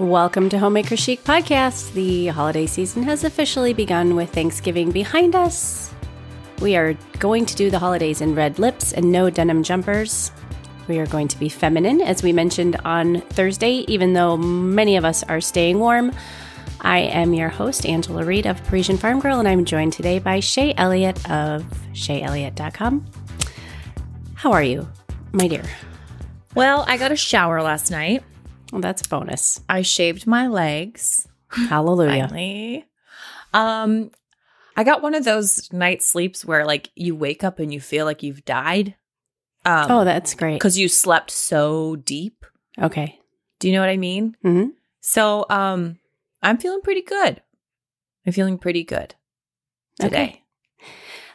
Welcome to Homemaker Chic Podcast. The holiday season has officially begun with Thanksgiving behind us. We are going to do the holidays in red lips and no denim jumpers. We are going to be feminine, as we mentioned on Thursday, even though many of us are staying warm. I am your host, Angela Reed of Parisian Farm Girl, and I'm joined today by Shay Elliott of ShayElliott.com. How are you, my dear? Well, I got a shower last night. Well, that's a bonus. I shaved my legs. Hallelujah. Finally. Um, I got one of those night sleeps where like you wake up and you feel like you've died. Um, oh, that's great. because you slept so deep. Okay. Do you know what I mean? Mm-hmm. So, um, I'm feeling pretty good. I'm feeling pretty good today.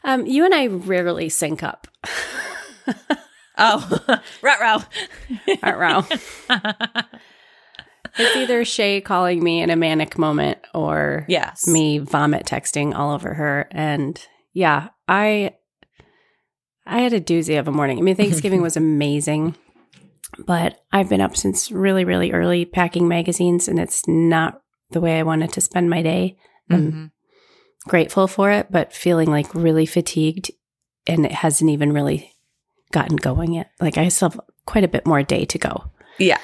Um, you and I rarely sync up. Oh, rat row Ruh-roh. It's either Shay calling me in a manic moment or yes, me vomit texting all over her. And yeah, I I had a doozy of a morning. I mean, Thanksgiving was amazing, but I've been up since really, really early packing magazines, and it's not the way I wanted to spend my day. I'm Mhm. grateful for it, but feeling like really fatigued, and it hasn't even really gotten going yet. Like I still have quite a bit more day to go. Yeah,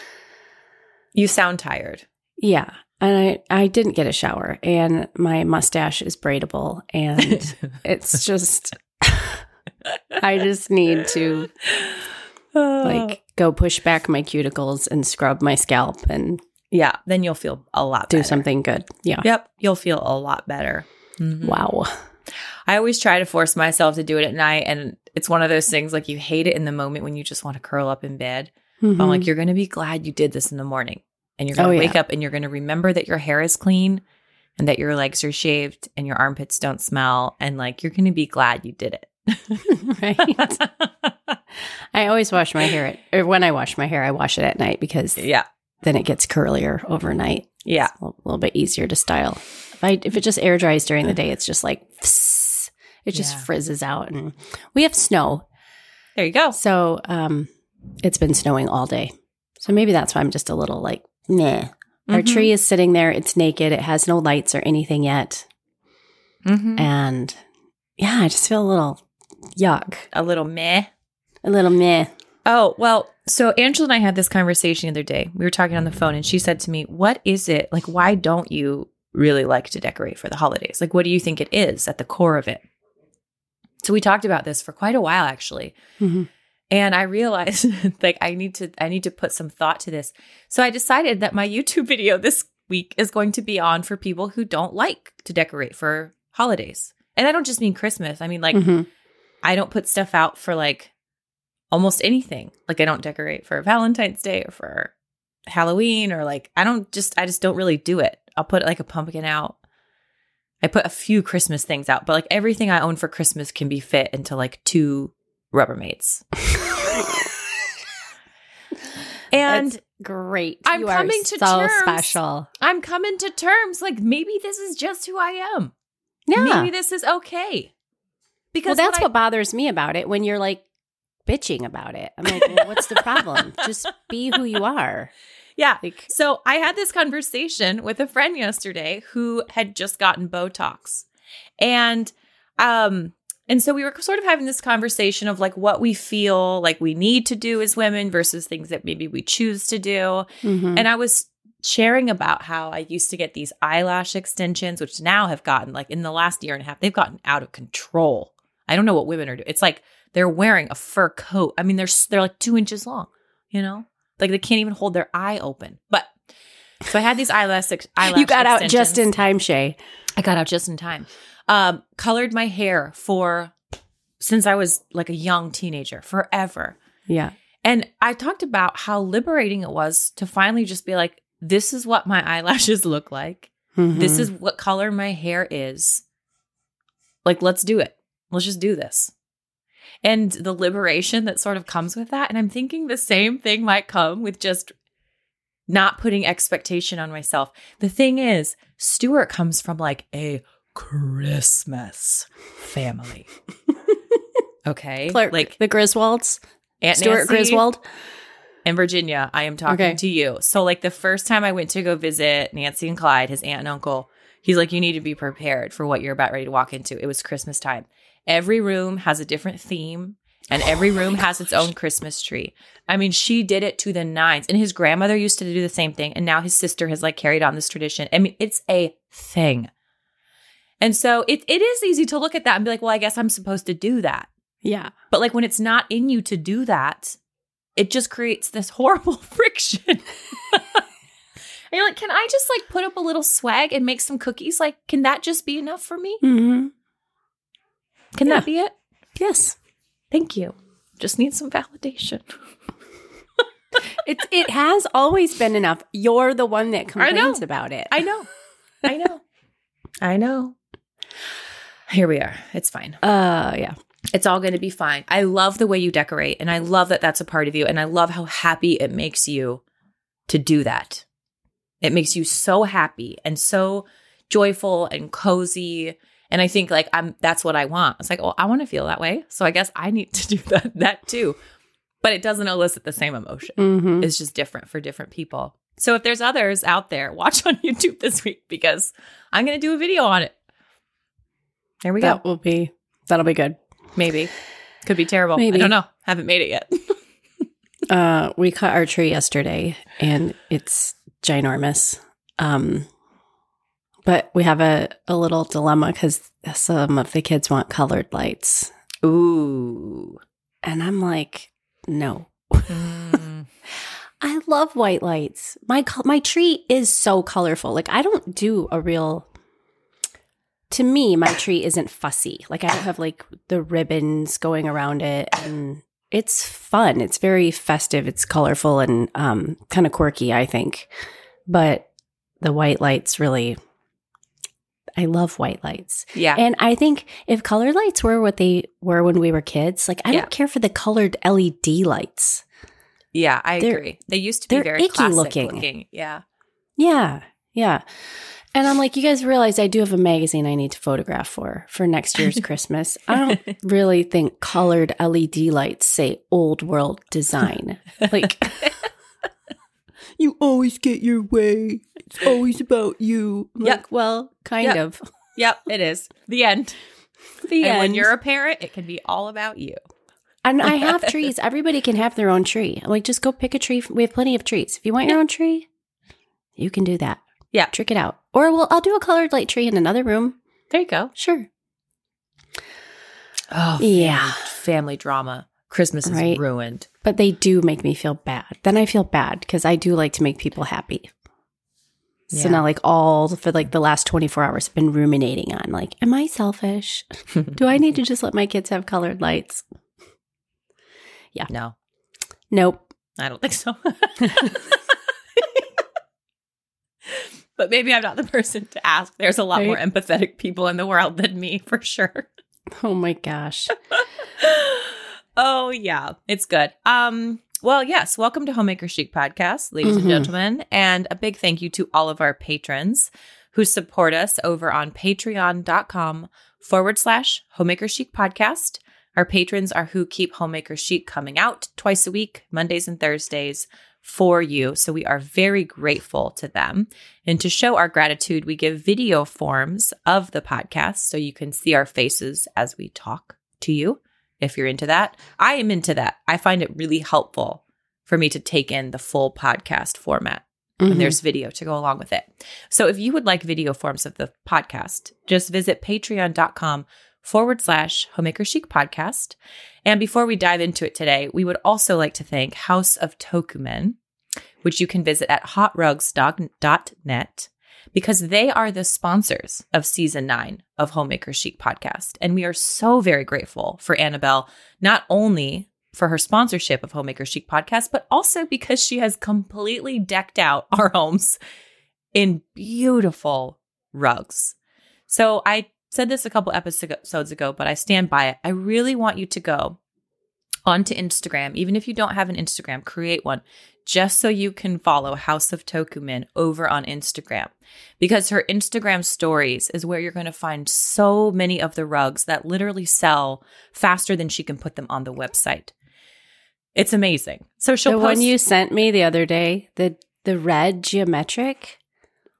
you sound tired. Yeah. And I, I didn't get a shower and my mustache is braidable and it's just I just need to like go push back my cuticles and scrub my scalp and yeah, then you'll feel a lot. do better. something good. Yeah. Yep, you'll feel a lot better. Mhm. Wow. I always try to force myself to do it at night, and it's one of those things like you hate it in the moment when you just want to curl up in bed. I'm Mhm. like, you're going to be glad you did this in the morning, and you're going Oh, to yeah. wake up and you're going to remember that your hair is clean, and that your legs are shaved, and your armpits don't smell, and like you're going to be glad you did it. right. I always wash my hair at, or when I wash my hair, I wash it at night because yeah, then it gets curlier overnight. yeah, It's a little bit easier to style. If I if it just air dries during the day, it's just like it just Yeah. frizzes out. And we have snow, there you go. so um, it's been snowing all day. So maybe that's why I'm just a little like meh. Our Mhm. tree is sitting there; it's naked. It has no lights or anything yet, Mhm. and yeah, I just feel a little yuck, a little meh. a little meh. Oh, well, so Angela and I had this conversation the other day. We were talking on the phone and she said to me, What is it? Like, why don't you really like to decorate for the holidays? Like, what do you think it is at the core of it? So we talked about this for quite a while actually. Mhm. And I realized like I need to I need to put some thought to this. So I decided that my YouTube video this week is going to be on for people who don't like to decorate for holidays. And I don't just mean Christmas. I mean like Mhm. I don't put stuff out for like almost anything. Like I don't decorate for Valentine's Day or for Halloween or like I don't just I just don't really do it. I'll put like a pumpkin out. I put a few Christmas things out, but like everything I own for Christmas can be fit into like two Rubbermaids. and That's great. I'm You coming to so terms. special. I'm coming to terms like maybe this is just who I am. Yeah. Maybe this is okay. Because well, that's when I- what bothers me about it when you're like bitching about it. I'm like, well, what's the problem? Just be who you are. Yeah. Like, So I had this conversation with a friend yesterday who had just gotten Botox. And um and so we were sort of having this conversation of like what we feel like we need to do as women versus things that maybe we choose to do. mhm. And I was sharing about how I used to get these eyelash extensions, which now have gotten like in the last year and a half, they've gotten out of control. I don't know what women are doing. It's like they're wearing a fur coat. I mean, they're they're like two inches long. You know, like they can't even hold their eye open. But so I had these eyelash ex- eyelash. you got out just in time, Shay. I got out just in time. Um, colored my hair for since I was like a young teenager, forever. Yeah. And I talked about how liberating it was to finally just be like, this is what my eyelashes look like. This Mhm. is what color my hair is. Like, let's do it. Let's just do this. And the liberation that sort of comes with that. And I'm thinking the same thing might come with just not putting expectation on myself. The thing is, Stuart comes from like a Christmas family. Okay. Clark, like the Griswolds, Aunt Stuart Nancy, Griswold. In Virginia, I am talking Okay. to you. So, like the first time I went to go visit Nancy and Clyde, his aunt and uncle, he's like, "You need to be prepared for what you're about ready to walk into." It was Christmas time. Every room has a different theme, and every room has its own Christmas tree. I mean, she did it to the nines, and his grandmother used to do the same thing, and now his sister has like carried on this tradition. I mean, it's a thing. And so it, it is easy to look at that and be like, well, I guess I'm supposed to do that. Yeah. But like when it's not in you to do that, it just creates this horrible friction. and you're like, can I just like put up a little swag and make some cookies? Like, can that just be enough for me? Mm-hmm. Can Yeah. that be it? Yes. Thank you. Just need some validation. It it has always been enough. You're the one that complains about it. I know. I know. I know. Here we are. It's fine. uh yeah. It's all going to be fine. I love the way you decorate and I love that that's a part of you and I love how happy it makes you to do that. It makes you so happy and so joyful and cozy and I think like I'm that's what I want. It's like, "Oh, I want to feel that way." So I guess I need to do that that too. But it doesn't elicit the same emotion. Mm-hmm. It's just different for different people. So if there's others out there, watch on YouTube this week because I'm going to do a video on it. There we That go. will be that'll be good. Maybe. Could be terrible. Maybe. I don't know. Haven't made it yet. Uh, we cut our tree yesterday, and it's ginormous. Um, but we have a, a little dilemma because some of the kids want colored lights, Ooh. and I'm like, no. Mm. I love white lights. My my tree is so colorful. Like I don't do a real. To me, my tree isn't fussy. Like I don't have like the ribbons going around it, and it's fun. It's very festive. It's colorful and um, kind of quirky. I think, but the white lights really. I love white lights. yeah. And I think if colored lights were what they were when we were kids, like I Yeah. don't care for the colored LED lights. yeah, I they're- agree. They used to be very icky classic looking. looking. Yeah. Yeah, yeah. And I'm like, you guys realize I do have a magazine I need to photograph for for next year's Christmas. I don't really think colored LED lights say old world design. Like, you always get your way. It's always about you. I'm Yep. Like, well, kind Yep. of. Yep, it is. The end. The and when you're a parent, it can be all about you. And I have trees. Everybody can have their own tree. Like, just go pick a tree. We have plenty of trees. If you want your own tree, you can do that. Yeah. Trick it out. Or well, I'll do a colored light tree in another room. There you go. Sure. Oh, Yeah. Family drama. Christmas is Right. ruined. But they do make me feel bad. Then I feel bad because I do like to make people happy. So Yeah. now, like, all for like the last 24 hours, I've been ruminating on, like, am I selfish? do I need to just let my kids have colored lights? Yeah. No, Nope. I don't think so. but maybe I'm not the person to ask. There's a lot Right. more empathetic people in the world than me, for sure. Oh my gosh. oh yeah, it's good. Um, well, yes, welcome to Homemaker Chic Podcast, ladies and Mhm. gentlemen, and a big thank you to all of our patrons who support us over on patreon.com forward slash Homemaker Chic Podcast. Our patrons are who keep Homemaker Chic coming out twice a week, Mondays and Thursdays for you. So we are very grateful to them. And to show our gratitude, we give video forms of the podcast so you can see our faces as we talk to you if you're into that. I am into that. I find it really helpful for me to take in the full podcast format Mhm. and there's video to go along with it. So if you would like video forms of the podcast, just visit patreon.com forward slash homemaker chic podcast. And before we dive into it today, we would also like to thank House of Tokumen, which you can visit at hotrugs.net because they are the sponsors of season nine of Homemaker Chic podcast. And we are so very grateful for Annabelle, not only for her sponsorship of Homemaker Chic podcast, but also because she has completely decked out our homes in beautiful rugs. So I said this a couple episodes ago, but I stand by it. I really want you to go onto Instagram, even if you don't have an Instagram, create one just so you can follow House of Tokumen over on Instagram. Because her Instagram stories is where you're going to find so many of the rugs that literally sell faster than she can put them on the website. It's amazing. So she'll the post one you sent me the other day, the the red geometric.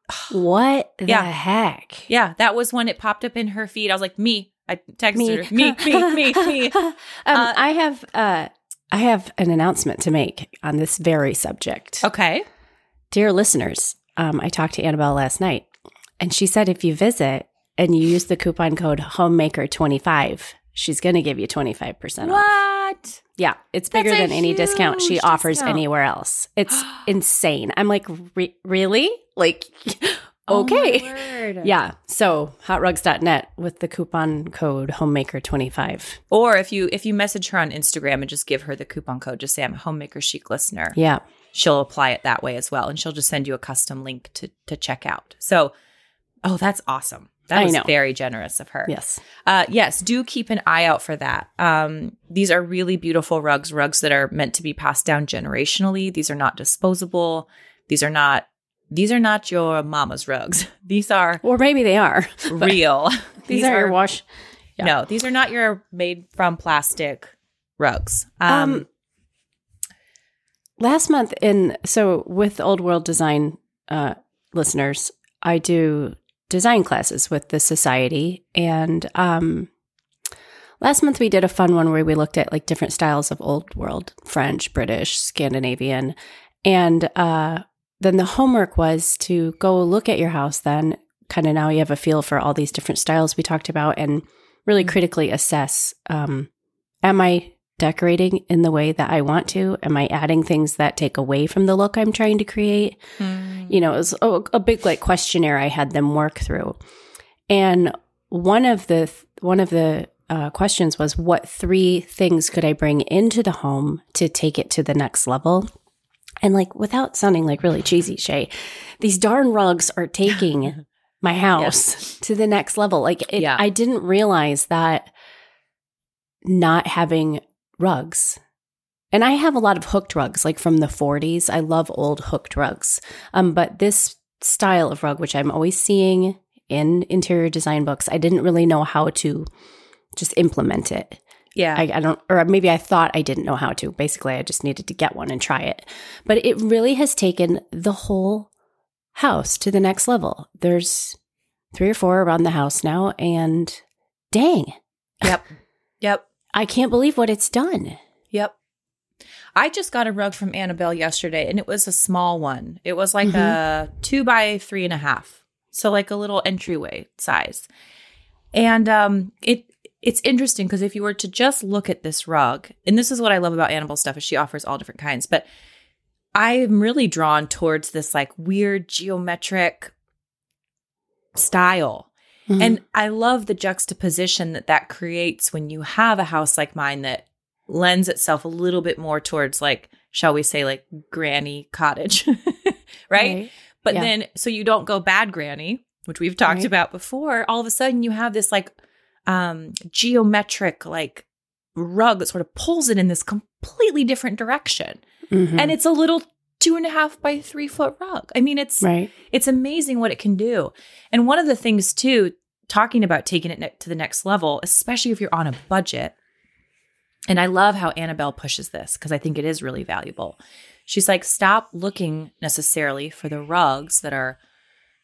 What the Yeah. heck? Yeah, that was when it popped up in her feed. I was like, me. I texted Me. her. Me, me, me, me. um, Uh, I have uh, I have an announcement to make on this very subject. Okay. Dear listeners, um, I talked to Annabelle last night, and she said if you visit and you use the coupon code homemaker25, she's going to give you 25% off. What? Yeah, it's bigger than any discount she offers discount. anywhere else. It's insane. I'm like, re- really? Like, okay. word. yeah. So hotrugs.net with the coupon code homemaker25. Or if you if you message her on Instagram and just give her the coupon code, just say I'm a homemaker chic listener. Yeah. She'll apply it that way as well. And she'll just send you a custom link to to check out. So oh, that's awesome. That was very generous of her. Yes. Uh, yes, do keep an eye out for that. Um, these are really beautiful rugs, rugs that are meant to be passed down generationally. These are not disposable. These are not. These are not your mama's rugs. These are Or maybe they are. real. These, are, your wash. yeah. No, these are not your made from plastic rugs. Um, Um, last month in so with old world design uh listeners i do design classes with the society and um last month we did a fun one where we looked at like different styles of old world french british scandinavian and uh then the homework was to go look at your house then kind of now you have a feel for all these different styles we talked about and really Mhm. critically assess um am i decorating in the way that I want to? Am I adding things that take away from the look I'm trying to create? You know, it was a, a big like questionnaire I had them work through. And one of the one of the uh, questions was, "What three things could I bring into the home to take it to the next level?" And like, without sounding like really cheesy, Shay, these darn rugs are taking my house to the next level. Like, it, Yeah. I didn't realize that not having rugs. And I have a lot of hooked rugs, like from the 40s. I love old hooked rugs. Um, but this style of rug, which I'm always seeing in interior design books, I didn't really know how to just implement it. Yeah. I, I don't, or maybe I thought I didn't know how to. Basically, I just needed to get one and try it. But it really has taken the whole house to the next level. There's three or four around the house now, and dang, yep. Yep. I can't believe what it's done. Yep. I just got a rug from Annabelle yesterday and it was a small one. It was like a two by three and a half. So like a little entryway size. And um it it's interesting because if you were to just look at this rug, and this is what I love about animal stuff is she offers all different kinds, but I'm really drawn towards this like weird geometric style. Mm-hmm. And I love the juxtaposition that that creates when you have a house like mine that lends itself a little bit more towards like, shall we say, like granny cottage, right? But Yeah. then, so you don't go bad granny, which we've talked Right. about before. All of a sudden, you have this like um geometric like rug that sort of pulls it in this completely different direction, Mhm. and it's a little two and a half by three foot rug. I mean, it's right. it's amazing what it can do. And one of the things too, talking about taking it ne- to the next level, especially if you're on a budget. And I love how Annabelle pushes this because I think it is really valuable. She's like, stop looking necessarily for the rugs that are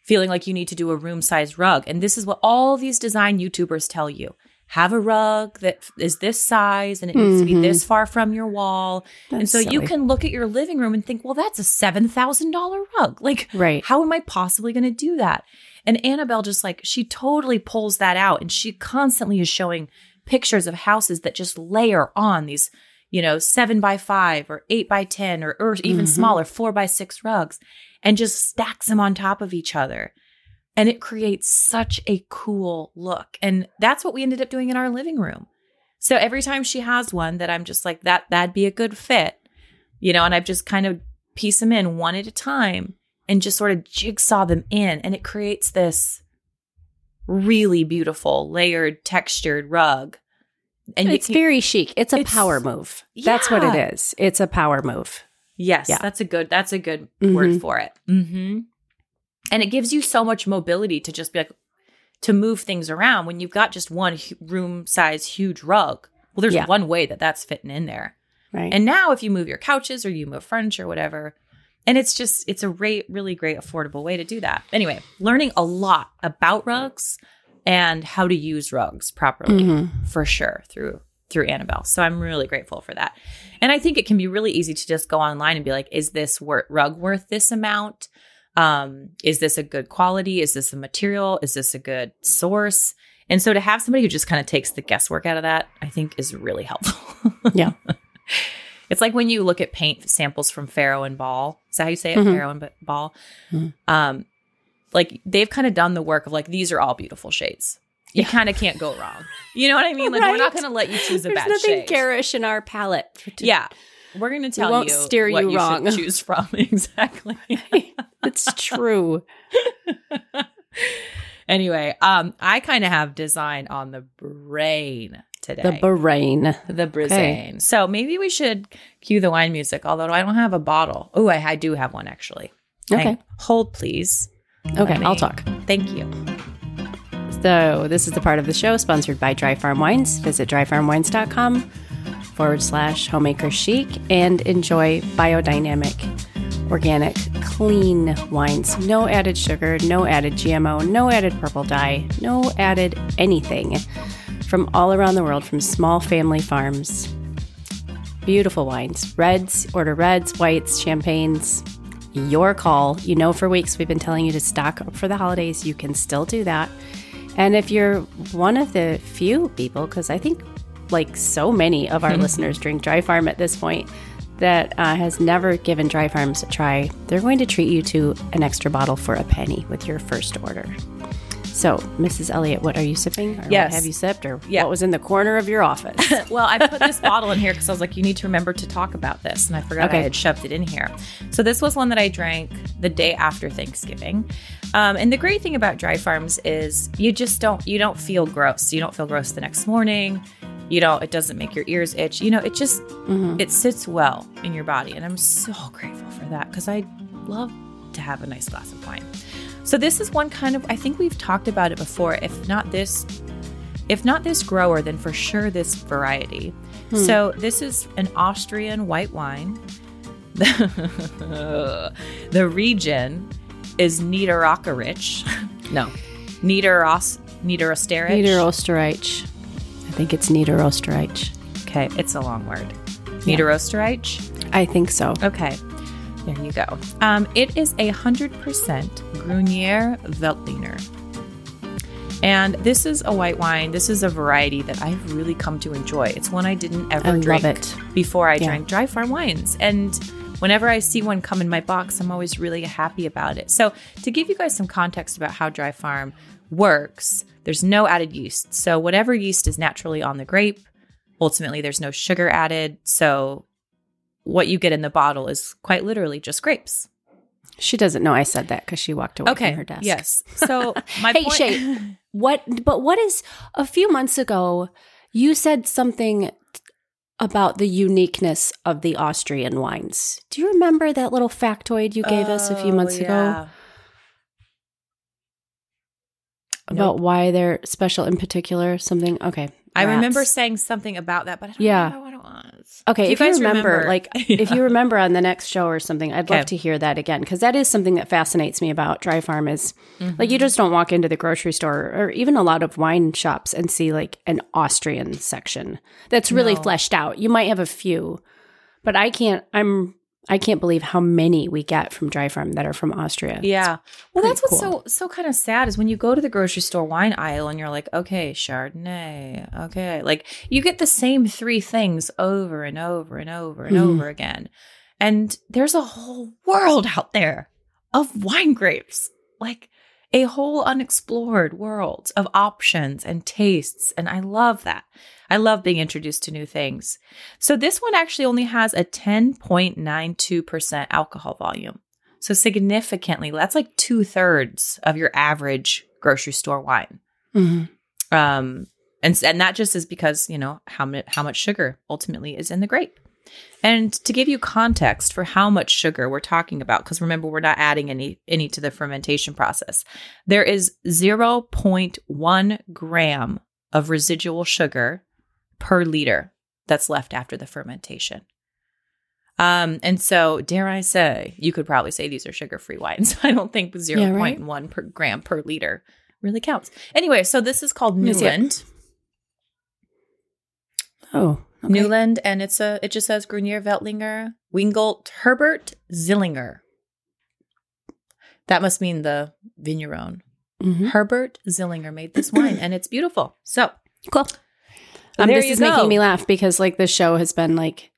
feeling like you need to do a room size rug. And this is what all these design YouTubers tell you. Have a rug that is this size and it needs to be this far from your wall. and That's so you can look at your living room and think, well, that's a $7,000 rug. Like, Right. how am I possibly going to do that? And Annabelle just like, she totally pulls that out and she constantly is showing pictures of houses that just layer on these, you know, seven by five or eight by 10 or, or even Mhm. smaller, four by six rugs and just stacks them on top of each other. And it creates such a cool look. And that's what we ended up doing in our living room. So every time she has one that I'm just like, that, that'd be a good fit, you know, and I've just kind of piece them in one at a time and just sort of jigsaw them in. And it creates this really beautiful, layered, textured rug. And it's can- very chic. It's a It's- power move. That's what it is. It's a power move. Yes, Yeah. that's a good that's a good Mhm. word for it. hmm And it gives you so much mobility to just be like to move things around when you've got just one room size huge rug. Well, there's Yeah. one way that that's fitting in there. Right. And now if you move your couches or you move furniture, or whatever, and it's just it's a great, really great affordable way to do that. Anyway, learning a lot about rugs and how to use rugs properly Mhm. for sure through through Annabelle. So I'm really grateful for that. And I think it can be really easy to just go online and be like, is this wor- rug worth this amount? Um, is this a good quality? Is this a material? Is this a good source? And so to have somebody who just kind of takes the guesswork out of that, I think is really helpful. Yeah. It's like when you look at paint samples from Farrow and Ball. Is that how you say it? Mhm. Farrow and Ball. Mhm. Um, like they've kind of done the work of like these are all beautiful shades. You Yeah. kind of can't go wrong. You know what I mean? Like we're not going to let you choose a There's bad nothing shade. garish in our palette. to- yeah, we're going to tell won't you steer you you wrong. choose from exactly. it's true. anyway, um, I kind of have design on the brain today. The brain. the brain. So maybe we should cue the wine music. Although I don't have a bottle. Oh, I, I do have one actually. Okay. Hang- hold please. Okay, I'll talk. Thank you. So, this is the part of the show sponsored by Dry Farm Wines. Visit dryfarmwines.com forward slash homemaker chic and enjoy biodynamic, organic, clean wines. No added sugar, no added GMO, no added purple dye, no added anything from all around the world from small family farms. Beautiful wines. Reds, order reds, whites, champagnes. Your call. You know, for weeks we've been telling you to stock up for the holidays. You can still do that. And if you're one of the few people, because I think like so many of our listeners drink Dry Farm at this point, that uh, has never given Dry Farms a try, they're going to treat you to an extra bottle for a penny with your first order. So, Mrs. Elliott, what are you sipping? Or Yes. What have you sipped? Or Yeah. what was in the corner of your office? Well, I put this bottle in here because I was like, you need to remember to talk about this. And I forgot Okay. I had shoved it in here. So this was one that I drank the day after Thanksgiving. Um, and the great thing about dry farms is you just don't you don't feel gross. You don't feel gross the next morning. You don't it doesn't make your ears itch. You know, it just Mhm. it sits well in your body. And I'm so grateful for that because I love to have a nice glass of wine. So this is one kind of I think we've talked about it before. If not this if not this grower, then for sure this variety. Hmm. So this is an Austrian white wine. the region is Niederösterreich. No, Niederos Niederösterreich. Niederösterreich. I think it's Niederösterreich. Okay, it's a long word. Niederösterreich. I think so. Okay, there you go. Um, it is a hundred percent Grüner Veltliner. And this is a white wine. This is a variety that I've really come to enjoy. It's one I didn't ever I drink before I Yeah. drank dry farm wines. And whenever I see one come in my box, I'm always really happy about it. So, to give you guys some context about how dry farm works, there's no added yeast. So, whatever yeast is naturally on the grape, ultimately, there's no sugar added. So, what you get in the bottle is quite literally just grapes. She doesn't know I said that because she walked away Okay. from her desk. Yes. So, my Hey, point- Shay, what? But what is a few months ago? You said something about the uniqueness of the Austrian wines. Do you remember that little factoid you gave us a few Oh, months ago yeah. about why they're special in particular? Something. Okay, I remember saying something about that, but I don't Yeah. know what was. Okay, if you, remember, like if you remember on the next show or something, I'd Okay. love to hear that again because that is something that fascinates me about Dry Farm. Is like Mm-hmm. you just don't walk into the grocery store or even a lot of wine shops and see like an Austrian section that's really No. fleshed out. You might have a few, but I can't. I'm. I can't believe how many we get from Dry Farm that are from Austria. Yeah. Well, that's what's cool. so so kind of sad is when you go to the grocery store wine aisle and you're like, okay, Chardonnay, okay, like you get the same three things over and over and over and Mhm. over again, and there's a whole world out there of wine grapes, like a whole unexplored world of options and tastes, and I love that. I love being introduced to new things. So this one actually only has a 10.92% alcohol volume. So significantly, that's like two thirds of your average grocery store wine. Mhm. Um, and and that just is because you know how much how much sugar ultimately is in the grape. And to give you context for how much sugar we're talking about, because remember we're not adding any any to the fermentation process, there is zero point one gram of residual sugar per liter that's left after the fermentation. Um, and so, dare I say, you could probably say these are sugar free wines. I don't think 0.1 per gram per liter really counts. Anyway, so this is called me see it. Newland. Oh, okay. Newland, and it's a it just says Grüner Veltliner Weingut Herbert Zillinger. That must mean the vigneron. Mhm. Herbert Zillinger made this wine, and it's beautiful. So Cool. Um, this is go. making me laugh because like the show has been like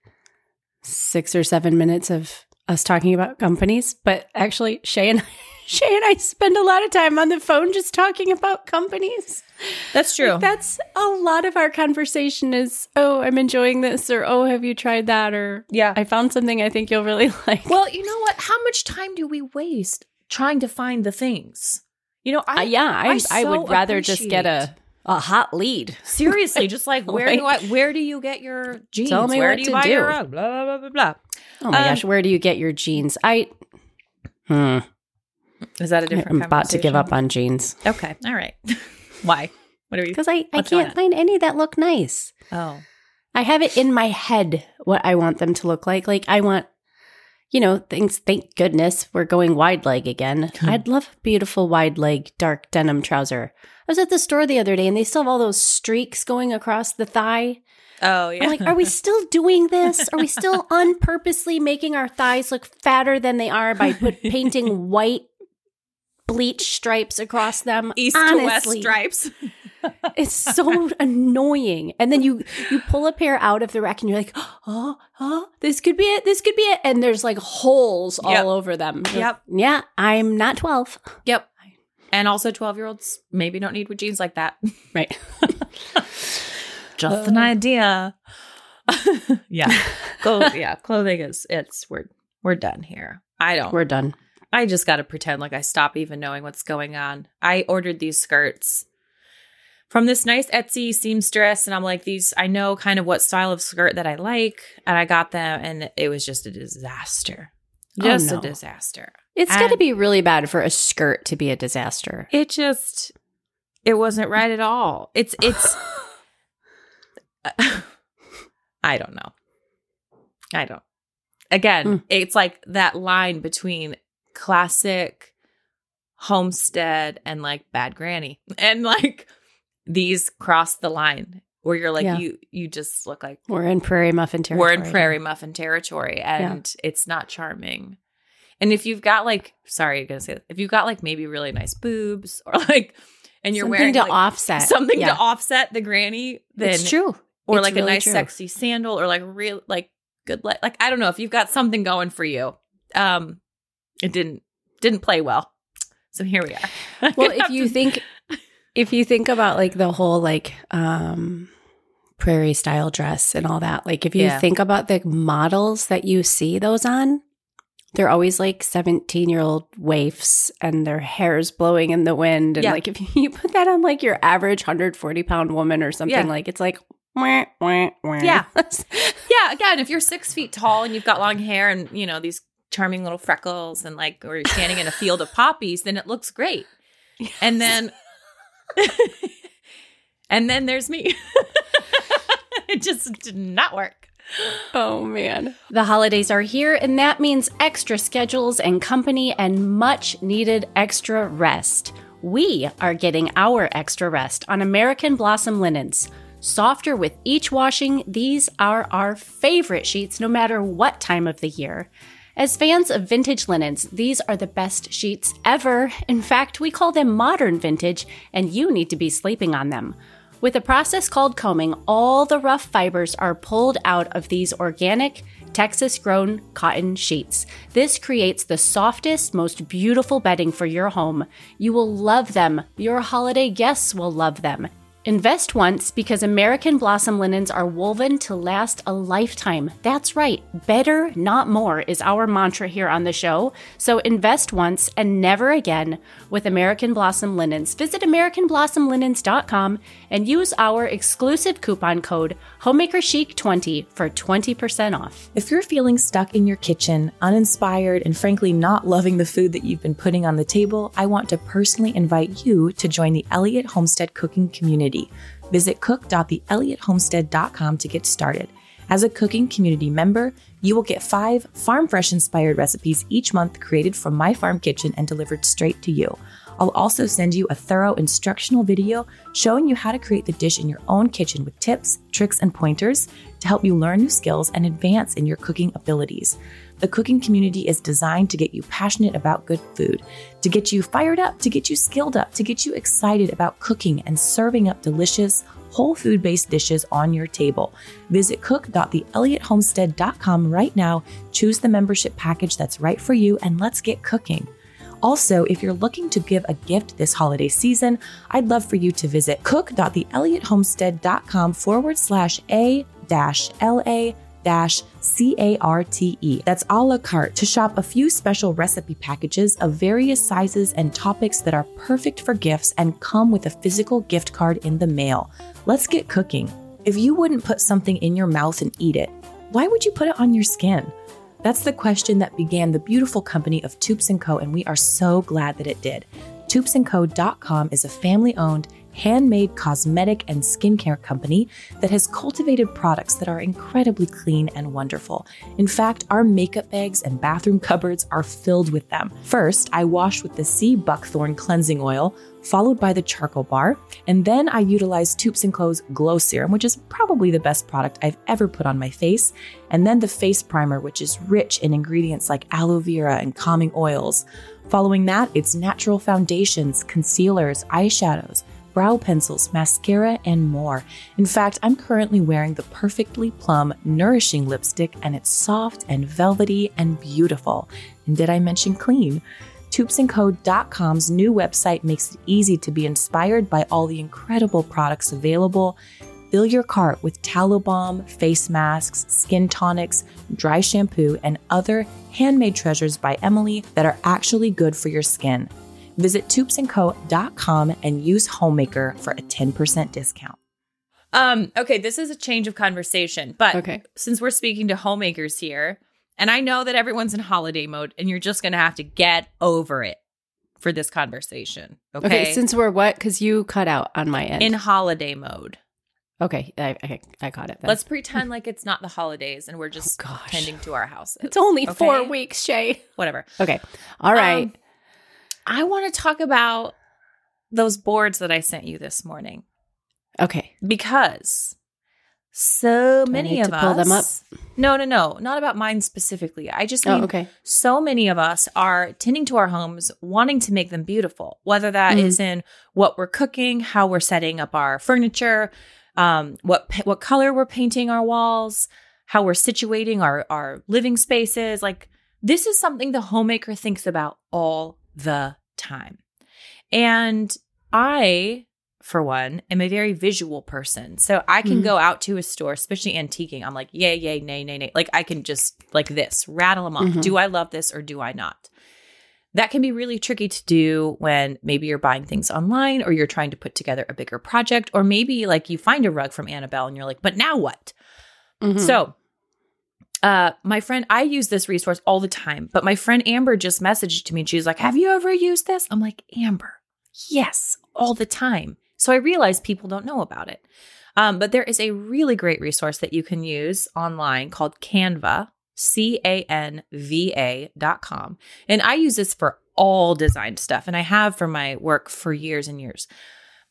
six or seven minutes of us talking about companies, but actually Shay and Shay and I spend a lot of time on the phone just talking about companies. that's true. Like, that's a lot of our conversation is, oh, I'm enjoying this, or oh, have you tried that? Or yeah. I found something I think you'll really like. well, you know what? How much time do we waste trying to find the things? You know, I Uh, yeah, I, I I, would rather just get a, a hot lead. seriously just like where do I where do you get your jeans? Tell me where what do you to buy do. your rug? Blah blah blah blah blah. Oh my Um, gosh, where do you get your jeans? I, hmm, Is that a different? I'm about to give up on jeans Okay, all right. Why? What are you? because I, I can't find any that look nice. Oh, I have it in my head what I want them to look like. Like I want, you know, things. Thank goodness we're going wide leg again. I'd love a beautiful wide leg dark denim trouser. I was at the store the other day and they still have all those streaks going across the thigh. oh yeah. I'm like, are we still doing this? Are we still unpurposely making our thighs look fatter than they are by put, painting white bleach stripes across them? east to west stripes? It's so annoying. And then you you pull a pair out of the rack and you're like, oh, oh, this could be it. This could be it. And there's like holes Yep. all over them. You're Yep. like, Yeah, I'm not 12. Yep. And also, twelve year olds maybe don't need jeans like that. Right. Just an idea. yeah. Go. Yeah. Clothing is. It's we're we're done here. I don't. We're done. I just got to pretend like I stop even knowing what's going on. I ordered these skirts from this nice Etsy seamstress, and I'm like, these, I know kind of what style of skirt that I like, and I got them, and it was just a disaster. Oh, Just no. a disaster. It's got to be really bad for a skirt to be a disaster. It just, it wasn't right at all. It's, it's, I don't know. I don't. Again, Mm. it's like that line between classic homestead and like bad granny. And like these cross the line where you're like Yeah. you you just look like We're in prairie muffin territory. we're in prairie muffin territory and it's not charming. And if you've got like sorry, I'm gonna say this, if you've got like maybe really nice boobs or like and you're something wearing to like, offset something Yeah. to offset the granny, then it's true. or It's like really a nice true. sexy sandal or like real like good le- like I don't know if you've got something going for you. Um it didn't didn't play well. So here we are. I'm Well, if you to- think if you think about like the whole like um prairie style dress and all that, like if you Yeah. think about the models that you see those on, they're always like 17 year old waifs and their hair's blowing in the wind. And Yeah. like if you put that on like your average 140 pound woman or something, Yeah. like it's like, wah, wah, wah. Yeah. yeah, again, if you're six feet tall and you've got long hair and you know these charming little freckles and like or you're standing in a field of poppies, then it looks great. And then and then there's me. it just did not work. Oh man. The holidays are here, and that means extra schedules and company and much needed extra rest. We are getting our extra rest on American Blossom linens. Softer with each washing, these are our favorite sheets no matter what time of the year. As fans of vintage linens, these are the best sheets ever. In fact, we call them modern vintage, and you need to be sleeping on them. With a process called combing, all the rough fibers are pulled out of these organic, Texas grown cotton sheets. This creates the softest, most beautiful bedding for your home. You will love them. Your holiday guests will love them. Invest once because American Blossom linens are woven to last a lifetime. That's right. Better, not more, is our mantra here on the show. So invest once and never again with American Blossom linens. Visit AmericanBlossomLinens.com and use our exclusive coupon code HomemakerChic20 for 20% off. If you're feeling stuck in your kitchen, uninspired, and frankly not loving the food that you've been putting on the table, I want to personally invite you to join the Elliott Homestead cooking community. Visit cook.theelliottHomestead.com to get started. As a cooking community member, you will get five farm fresh inspired recipes each month created from my farm kitchen and delivered straight to you. I'll also send you a thorough instructional video showing you how to create the dish in your own kitchen with tips, tricks, and pointers to help you learn new skills and advance in your cooking abilities. The cooking community is designed to get you passionate about good food, to get you fired up, to get you skilled up, to get you excited about cooking and serving up delicious, whole food based dishes on your table. Visit cook.theelliothomestead.com right now, choose the membership package that's right for you, and let's get cooking. Also, if you're looking to give a gift this holiday season, I'd love for you to visit cook.theelliothomestead.com forward slash a dash la dash C-A-R-T-E. That's a la carte to shop a few special recipe packages of various sizes and topics that are perfect for gifts and come with a physical gift card in the mail. Let's get cooking. If you wouldn't put something in your mouth and eat it, why would you put it on your skin? That's the question that began the beautiful company of Toups & Co., and we are so glad that it did. ToupsandCo.com is a family owned, handmade cosmetic and skincare company that has cultivated products that are incredibly clean and wonderful. In fact, our makeup bags and bathroom cupboards are filled with them. First, I wash with the sea buckthorn cleansing oil, followed by the charcoal bar, and then I utilize Toups & Co.'s Glow Serum, which is probably the best product I've ever put on my face, and then the face primer, which is rich in ingredients like aloe vera and calming oils. Following that, it's natural foundations, concealers, eyeshadows, brow pencils, mascara, and more. In fact, I'm currently wearing the Perfectly Plum Nourishing Lipstick, and it's soft and velvety and beautiful. And did I mention clean? ToupsandCo.com's new website makes it easy to be inspired by all the incredible products available. Fill your cart with tallow balm, face masks, skin tonics, dry shampoo, and other handmade treasures by Emily that are actually good for your skin. Visit toupsandco.com and use Homemaker for a 10% discount. Um, okay, this is a change of conversation, but Okay. since we're speaking to homemakers here, and I know that everyone's in holiday mode, and you're just gonna have to get over it for this conversation. Okay. Okay, since we're what? Because you cut out on my end. in holiday mode. okay, I, I, I got it. then. Let's pretend like it's not the holidays and we're just Oh, tending to our houses. It's only four weeks, Shay. Whatever. Okay. All right. Um, I want to talk about those boards that I sent you this morning okay. because so many need of to us pull them up? No, no, no, not about mine specifically. I just Oh, mean okay. so many of us are tending to our homes, wanting to make them beautiful, whether that Mhm. is in what we're cooking, how we're setting up our furniture, um, what what color we're painting our walls, how we're situating our our living spaces. Like this is something the homemaker thinks about all the time, and I. For one, am a very visual person. So I can Mhm. go out to a store, especially antiquing. I'm like, yay, yay, nay, nay, nay. Like I can just like this, rattle them off. Mhm. Do I love this or do I not? That can be really tricky to do when maybe you're buying things online or you're trying to put together a bigger project, or maybe like you find a rug from Annabelle and you're like, but now what? Mhm. So, uh, my friend, I use this resource all the time, but my friend Amber just messaged to me and she's like, Have you ever used this? I'm like, Amber, yes, all the time. So I realize people don't know about it. Um, but there is a really great resource that you can use online called Canva, C A N V A dot com. And I use this for all design stuff, and I have for my work for years and years.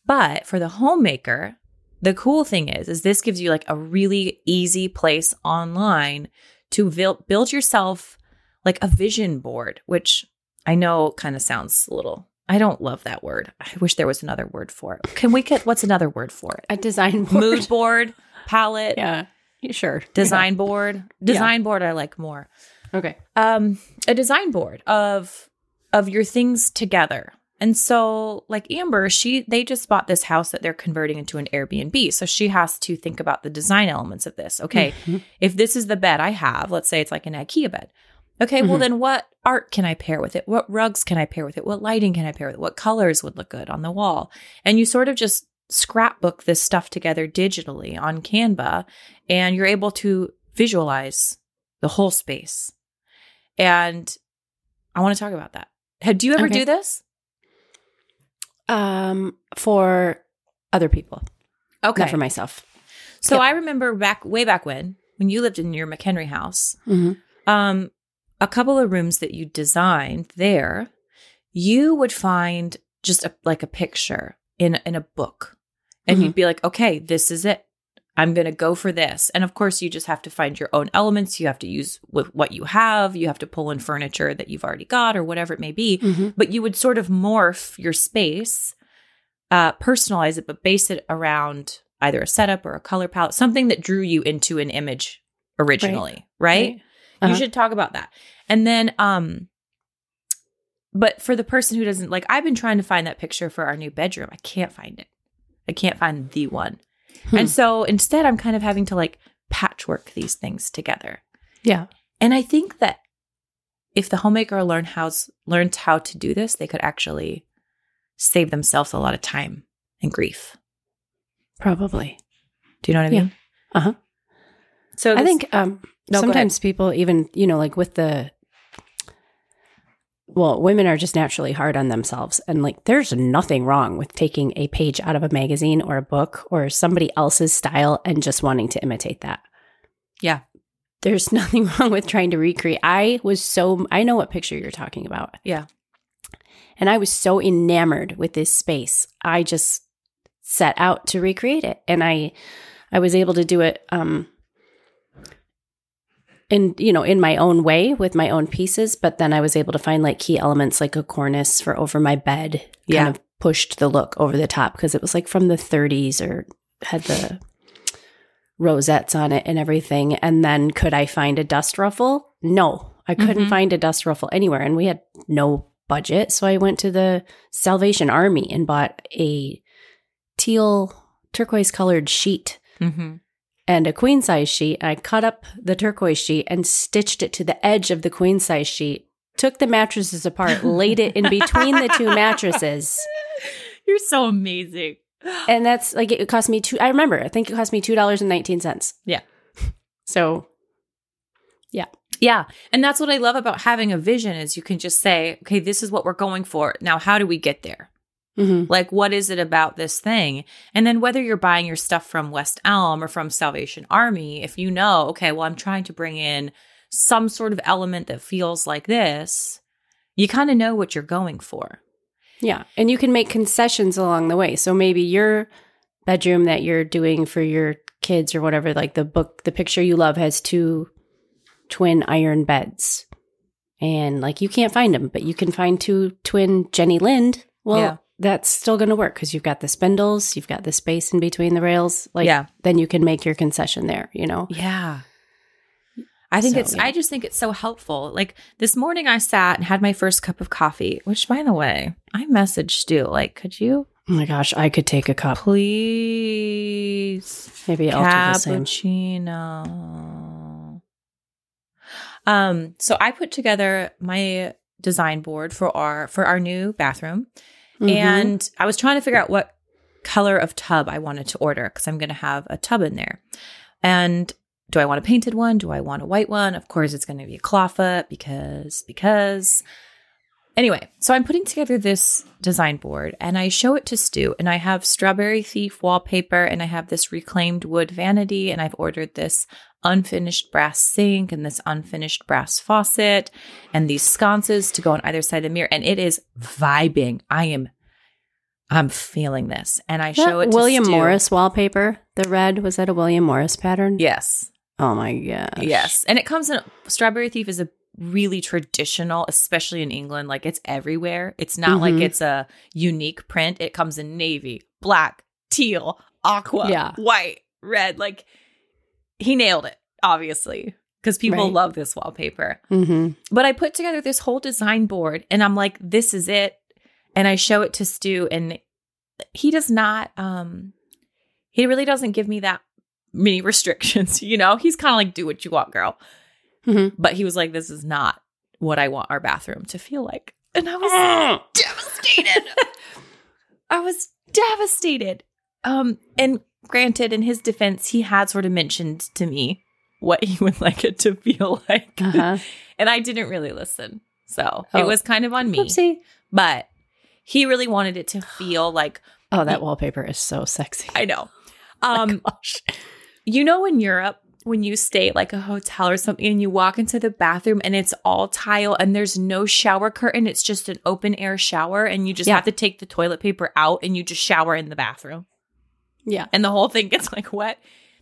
But for the homemaker, the cool thing is, is this gives you like a really easy place online to build build yourself like a vision board, which I know kind of sounds a little. I don't love that word. I wish there was another word for it. Can we get what's another word for it? a design board. Mood board, palette, Yeah. Sure. design board. Design board I like more. Okay. Um a design board of of your things together. And so like Amber, she they just bought this house that they're converting into an Airbnb. So she has to think about the design elements of this. Okay, Mhm. if this is the bed I have, let's say it's like an IKEA bed. Okay, well Mhm. then what art can I pair with it? What rugs can I pair with it? What lighting can I pair with it? What colors would look good on the wall? And you sort of just scrapbook this stuff together digitally on Canva and you're able to visualize the whole space. And I want to talk about that. Do you ever Okay. do this? Um, for other people, Okay. not for myself. So Yeah. I remember back way back when when you lived in your McHenry house, hmm um, a couple of rooms that you designed there, you would find just a, like a picture in in a book, and Mhm. you'd be like, okay, this is it. I'm gonna go for this, and of course, you just have to find your own elements. You have to use with what you have. You have to pull in furniture that you've already got, or whatever it may be. hmm But you would sort of morph your space, uh, personalize it, but base it around either a setup or a color palette, something that drew you into an image originally, right? Uh-huh. You should talk about that. And then um but for the person who doesn't like I've been trying to find that picture for our new bedroom. I can't find it. I can't find the one. Hmm. And so instead I'm kind of having to like patchwork these things together. Yeah. And I think that if the homemaker learn how's learned how to do this, they could actually save themselves a lot of time and grief. Probably. Do you know what I Yeah. mean? Uh-huh. So I think um, No, sometimes people even, you know, like with the, well, women are just naturally hard on themselves. And like, there's nothing wrong with taking a page out of a magazine or a book or somebody else's style and just wanting to imitate that. Yeah. There's nothing wrong with trying to recreate. I was so, I know what picture you're talking about. Yeah. And I was so enamored with this space. I just set out to recreate it. And I, I was able to do it, um, in you know in my own way with my own pieces but then i was able to find like key elements like a cornice for over my bed Yeah. kind of pushed the look over the top because it was like from the 30s or had the rosettes on it and everything and then could i find a dust ruffle no i couldn't Mhm. find a dust ruffle anywhere and we had no budget so i went to the salvation army and bought a teal turquoise colored sheet Mhm. And a queen size sheet. I cut up the turquoise sheet and stitched it to the edge of the queen size sheet. Took the mattresses apart, laid it in between the two mattresses. You're so amazing. And that's like it cost me two I remember, I think it cost me two dollars and nineteen cents. Yeah. So Yeah. Yeah. And that's what I love about having a vision is you can just say, okay, this is what we're going for. Now, how do we get there? Mhm. Like, what is it about this thing? And then whether you're buying your stuff from West Elm or from Salvation Army, if you know, okay, well, I'm trying to bring in some sort of element that feels like this, you kind of know what you're going for. yeah. And you can make concessions along the way. So maybe your bedroom that you're doing for your kids or whatever, like the book, the picture you love has two twin iron beds. And like you can't find them, but you can find two twin Jenny Lind. Well, Yeah. That's still going to work because you've got the spindles, you've got the space in between the rails. Like, Yeah. then you can make your concession there, you know? Yeah. I think So, it's, yeah. I just think it's so helpful. Like this morning, I sat and had my first cup of coffee, which, by the way, I messaged Stu, like, could you Oh my gosh, I could take a cup. please Maybe I'll do the same. cappuccino. Um, so I put together my design board for our for our new bathroom, Mhm. and I was trying to figure out what color of tub I wanted to order because I'm going to have a tub in there. And do I want a painted one? Do I want a white one? Of course, it's going to be a clawfoot because because. Anyway, so I'm putting together this design board and I show it to Stu and I have strawberry thief wallpaper and I have this reclaimed wood vanity and I've ordered this unfinished brass sink and this unfinished brass faucet and these sconces to go on either side of the mirror and it is vibing. I am I'm feeling this and I That show it to William Stu. Morris wallpaper. The red was that a William Morris pattern? Yes. Oh my gosh. Yes. And it comes in Strawberry Thief is a really traditional, especially in England. Like it's everywhere. It's not like Mhm. it's a unique print. It comes in navy, black, teal, aqua, Yeah. white, red. Like he nailed it, obviously, because people Right. love this wallpaper. Mm-hmm. But I put together this whole design board and I'm like, this is it. And I show it to Stu and he does not um he really doesn't give me that many restrictions, you know? He's kind of like do what you want, girl. Mhm. But he was like this is not what I want our bathroom to feel like. And I was devastated. I was devastated. Um and granted in his defense he had sort of mentioned to me what he would like it to feel like. Uh-huh. And I didn't really listen. So Oh. it was kind of on me. Oopsie. But he really wanted it to feel like Oh, that wallpaper is so sexy. I know. Oh Um you know in Europe when you stay at like a hotel or something and you walk into the bathroom and it's all tile and there's no shower curtain. It's just an open air shower and you just Yeah. have to take the toilet paper out and you just shower in the bathroom. Yeah. And the whole thing gets like wet.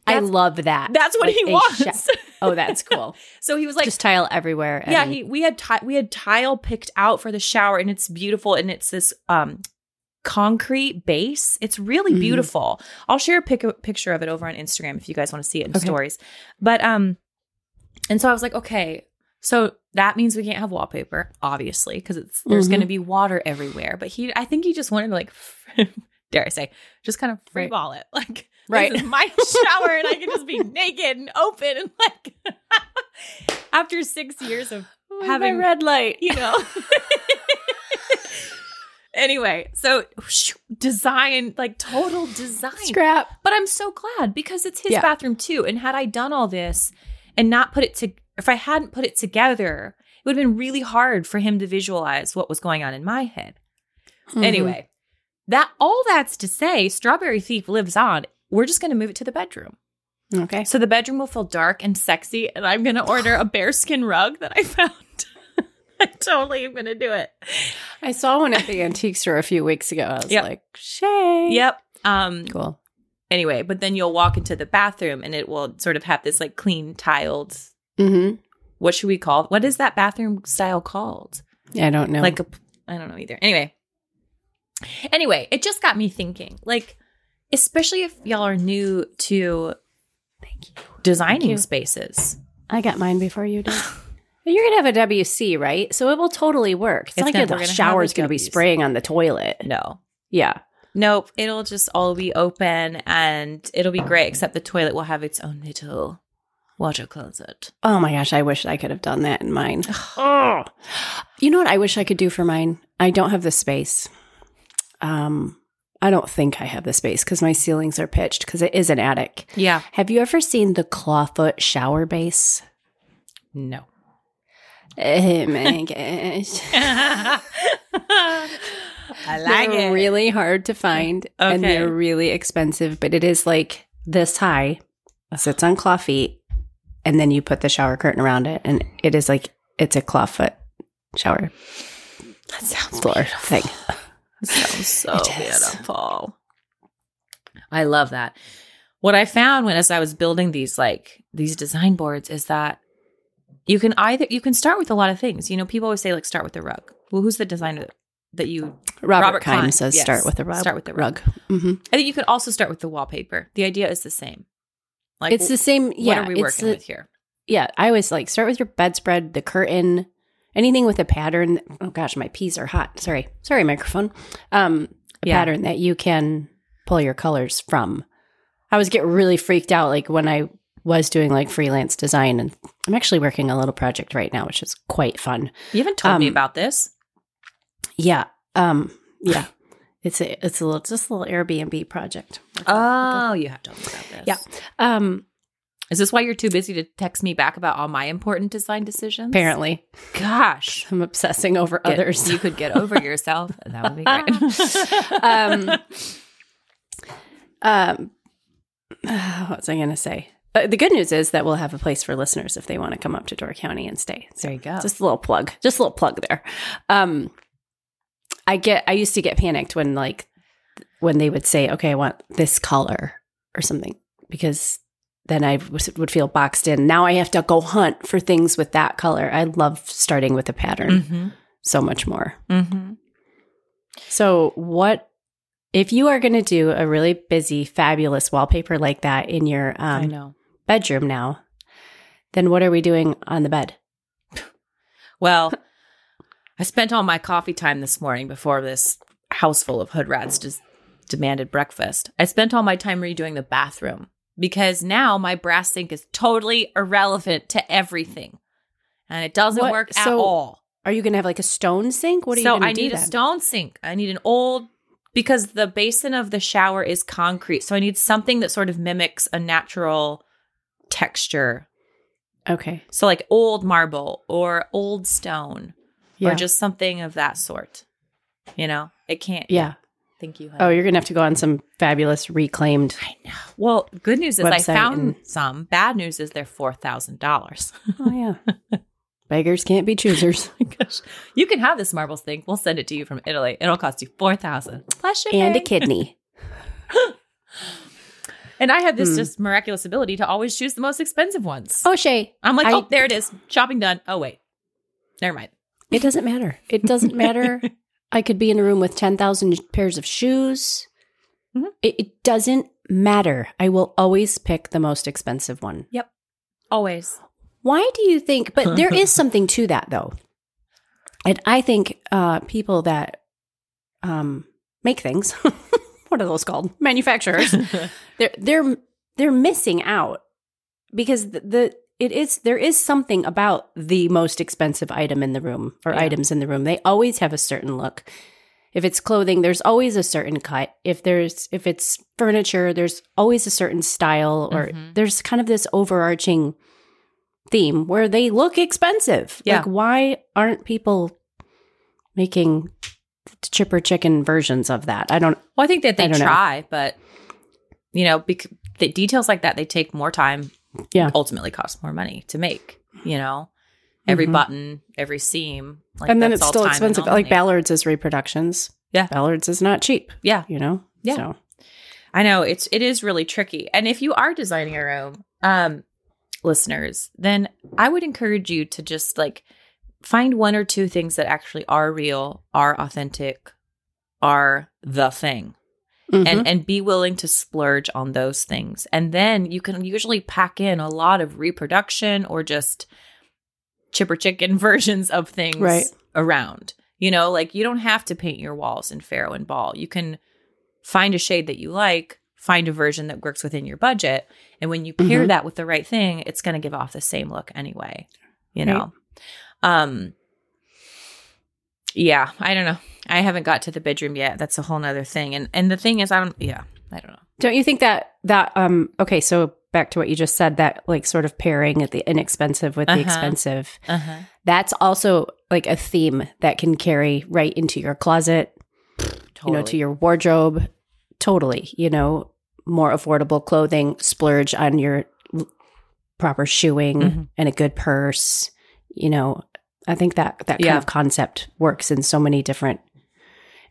I love that. That's what Like he wants. sha- oh, that's cool. so he was like, Just tile everywhere. yeah, he we had ti- we had tile picked out for the shower and it's beautiful and it's this um concrete base. It's really Mhm. beautiful. I'll share a pic- picture of it over on Instagram if you guys want to see it in Okay. stories. But um and so I was like, okay, so that means we can't have wallpaper, obviously, because it's there's Mhm. going to be water everywhere. But he, I think he just wanted to like, dare I say, just kind of free ball it, like Right. my shower, and I can just be naked and open, and like after six years of Oh, my having- red light. you know. Anyway, so design, like total design. Scrap. But I'm so glad because it's his Yeah. bathroom too. And had I done all this and not put it to, if I hadn't put it together, it would have been really hard for him to visualize what was going on in my head. Mhm. Anyway, that all that's to say, Strawberry Thief lives on. We're just going to move it to the bedroom. Okay. So the bedroom will feel dark and sexy, and I'm gonna order a bearskin rug that I found. I totally am gonna do it. I saw one at the antique store a few weeks ago. I was Yep. like, Shay. Yep. Um. Cool. Anyway, but then you'll walk into the bathroom, and it will sort of have this like clean tiled. Mm-hmm. What should we call? What is that bathroom style called? I don't know. Like a. I don't know either. Anyway. Anyway, it just got me thinking. Like, especially if y'all are new to Thank you. designing you. spaces. I got mine before you did. You're gonna have a WC, right? So it will totally work. It's, It's not gonna- like we're the gonna shower's going to be spraying on the toilet. No, Yeah. Nope, it'll just all be open and it'll be great, except the toilet will have its own little water closet. Oh my gosh, I wish I could have done that in mine. oh. You know what I wish I could do for mine? I don't have the space. Um I don't think I have the space because my ceilings are pitched because it is an attic. Yeah. Have you ever seen the clawfoot shower base? No. Oh my gosh. I they're really hard to find and they're really expensive, but it is like this high, sits on claw feet, and then you put the shower curtain around it, and it is like it's a claw foot shower that sounds floor thing. That sounds so It beautiful. I love that. What I found when as I was building these like these design boards is that you can either you can start with a lot of things. You know, people always say like start with the rug. Well, who's the designer that you Robert, Robert Klein, says yes. start with the rug. Start with the rug. hmm I think you could also start with the wallpaper. The idea is the same. Like it's the same. what Yeah, are we working the- with here? Yeah, I always like start with your bedspread, the curtain, anything with a pattern. Oh gosh, my peas are hot. Sorry, sorry, microphone. Um, a Yeah. pattern that you can pull your colors from. I was get really freaked out like when I was doing like freelance design, and I'm actually working a little project right now, which is quite fun. You haven't told me Um, about this. Yeah, um, yeah, it's a it's a little just a little Airbnb project. Oh, you have told me about this. Yeah. Um, Is this why you're too busy to text me back about all my important design decisions? apparently, Gosh. I'm obsessing over Get- others. You could get over yourself. That would be great. um, um, what was I going to say? Uh, the good news is that we'll have a place for listeners if they want to come up to Door County and stay. So there you go. just a little plug, just a little plug there. Um, I get, I used to get panicked when like when they would say, "Okay, I want this color" or something, because then I would feel boxed in. Now I have to go hunt for things with that color. I love starting with a pattern mm-hmm. so much more. Mm-hmm. So, what if you are going to do a really busy, fabulous wallpaper like that in your I um, know. Bedroom now? Then what are we doing on the bed? Well, I spent all my coffee time this morning before this house full of hood rats just demanded breakfast. I spent all my time redoing the bathroom because now my brass sink is totally irrelevant to everything. And it doesn't What- work at so all. Are you going to have like a stone sink? What are so you going I to do need a stone sink. I need an old because the basin of the shower is concrete. So I need something that sort of mimics a natural texture. Okay, So like old marble or old stone yeah, or just something of that sort. You know, it can't. yeah. Thank you. honey. Oh, you're gonna have to go on some fabulous reclaimed. I know. Well, good news is I found and- some. Bad news is they're four thousand dollars. Oh yeah, beggars can't be choosers. Oh gosh, you can have this marbles thing. We'll send it to you from Italy. It'll cost you four thousand plus shipping. and a kidney. And I have this Hmm. just miraculous ability to always choose the most expensive ones. Oh Shay, I'm like, I- oh, there it is. Shopping done. Oh wait, never mind. it doesn't matter. It doesn't matter. I could be in a room with ten thousand pairs of shoes. Mhm. It, it doesn't matter. I will always pick the most expensive one. Yep. Always. Why do you think? But there is something to that, though. And I think uh, people that um, make things, what are those called? Manufacturers. they're they're they're missing out because the, the it is there is something about the most expensive item in the room or Yeah. items in the room. They always have a certain look. If it's clothing, there's always a certain cut. If there's if it's furniture, there's always a certain style or Mhm. there's kind of this overarching theme where they look expensive. Yeah. Like why aren't people making chipper chicken versions of that? I don't Well, I think that they don't know. try, but you know, bec- the details like that they take more time. Yeah. ultimately cost more money to make. You know, every Mhm. button, every seam, like and then it's still expensive. Like. Ballard's is reproductions. Yeah. Ballard's is not cheap. Yeah. You know? Yeah. So I know it's it is really tricky. And if you are designing a room, um, listeners, then I would encourage you to just like find one or two things that actually are real, are authentic, are the thing. mhm. and and be willing to splurge on those things and then you can usually pack in a lot of reproduction or just chipper chicken versions of things Right. around you know like you don't have to paint your walls in Farrow and Ball you can find a shade that you like find a version that works within your budget and when you pair Mhm. that with the right thing it's going to give off the same look anyway you Right. Um yeah i don't know i haven't got to the bedroom yet that's a whole nother thing and and the thing is i don't yeah i don't know don't you think that that um okay, so back to what you just said, that like sort of pairing at the inexpensive with Uh-huh. the expensive. uh-huh That's also like a theme that can carry right into your closet, totally you know, to your wardrobe. Totally. You know, more affordable clothing, splurge on your proper shoeing Mhm. and a good purse. You know, I think that that kind Yeah. of concept works in so many different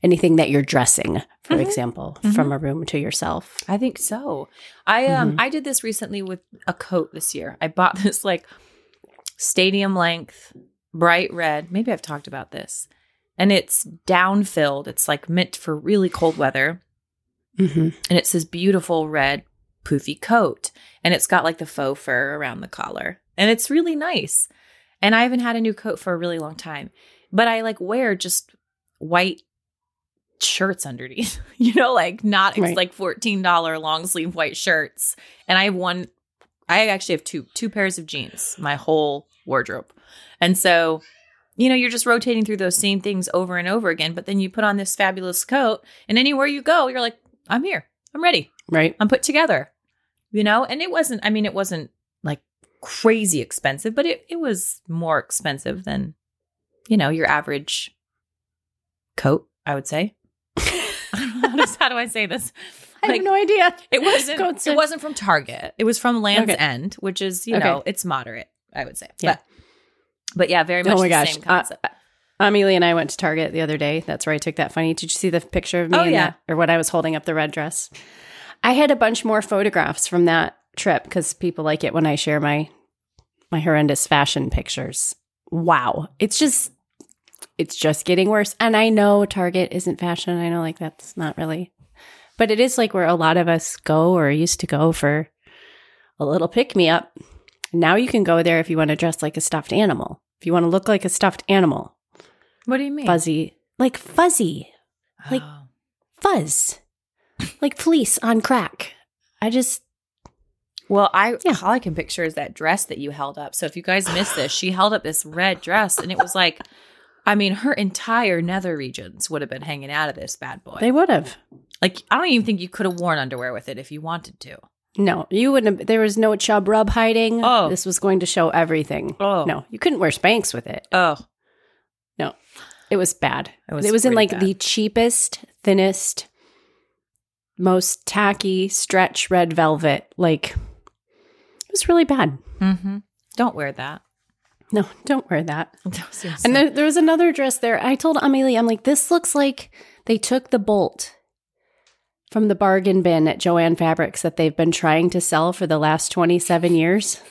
anything that you're dressing, for Mhm. example, Mhm. from a room to yourself. I think so. I um Mhm. I did this recently with a coat this year. I bought this like stadium length bright red. Maybe I've talked about this. And it's down filled. It's like meant for really cold weather. Mm-hmm. And it's this beautiful red poofy coat. And it's got like the faux fur around the collar. And it's really nice. And I haven't had a new coat for a really long time. But I like wear just white shirts underneath. you know, like not it's Right. like $14 long sleeve white shirts. And I have one I actually have two two pairs of jeans, my whole wardrobe. And so you know, you're just rotating through those same things over and over again, but then you put on this fabulous coat, and anywhere you go, you're like, I'm here. I'm ready. Right. I'm put together. You know, and it wasn't, I mean, it wasn't like crazy expensive, but it, it was more expensive than, you know, your average coat, I would say. I don't know how, do I say this? I Like, have no idea. it wasn't Coats it wasn't from Target. It was from Land's Okay. End, which is, you Okay. know, it's moderate, I would say. Yeah. But but yeah, very much oh my the gosh. same Uh, concept. Amelie and I went to Target the other day. That's where I took that funny. Did you see the picture of me? Oh, yeah. that- or when I was holding up the red dress. I had a bunch more photographs from that trip because people like it when I share my my horrendous fashion pictures. Wow, it's just it's just getting worse. And I know Target isn't fashion. I know like that's not really, but it is like where a lot of us go or used to go for a little pick me up. Now you can go there if you want to dress like a stuffed animal. If you want to look like a stuffed animal, what do you mean? fuzzy, like fuzzy, like- Oh. fuzz, like fleece on crack. I just, Well, I Yeah. all I can picture is that dress that you held up. So if you guys missed this, she held up this red dress, and it was like, I mean, her entire nether regions would have been hanging out of this bad boy. they would have. like, I don't even think you could have worn underwear with it if you wanted to. No, you wouldn't have. There was no chub rub hiding. Oh. This was going to show everything. Oh No, you couldn't wear Spanx with it. Oh, No. It was bad. It was, It was in like bad. the cheapest, thinnest, most tacky stretch red velvet. Like, was really bad. Mm-hmm. Don't wear that. No, don't wear that. No. And there, there was another dress there. I told Amelie, I'm like, this looks like they took the bolt from the bargain bin at Jo-Ann Fabrics that they've been trying to sell for the last 27 years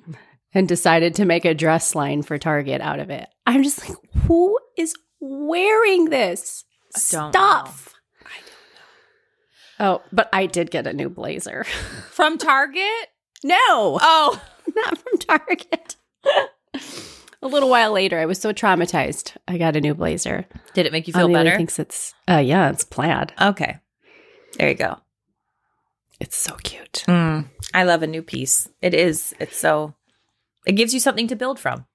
and decided to make a dress line for Target out of it. I'm just like, who is wearing this I don't stuff? Oh, but I did get a new blazer. From Target? No, Oh, not from Target. a little while later, I was so traumatized. I got a new blazer. did it make you feel Amelie better? thinks it's, uh, yeah, it's plaid. okay. There you go. It's so cute. Mm, I love a new piece. It is. It's so. It gives you something to build from,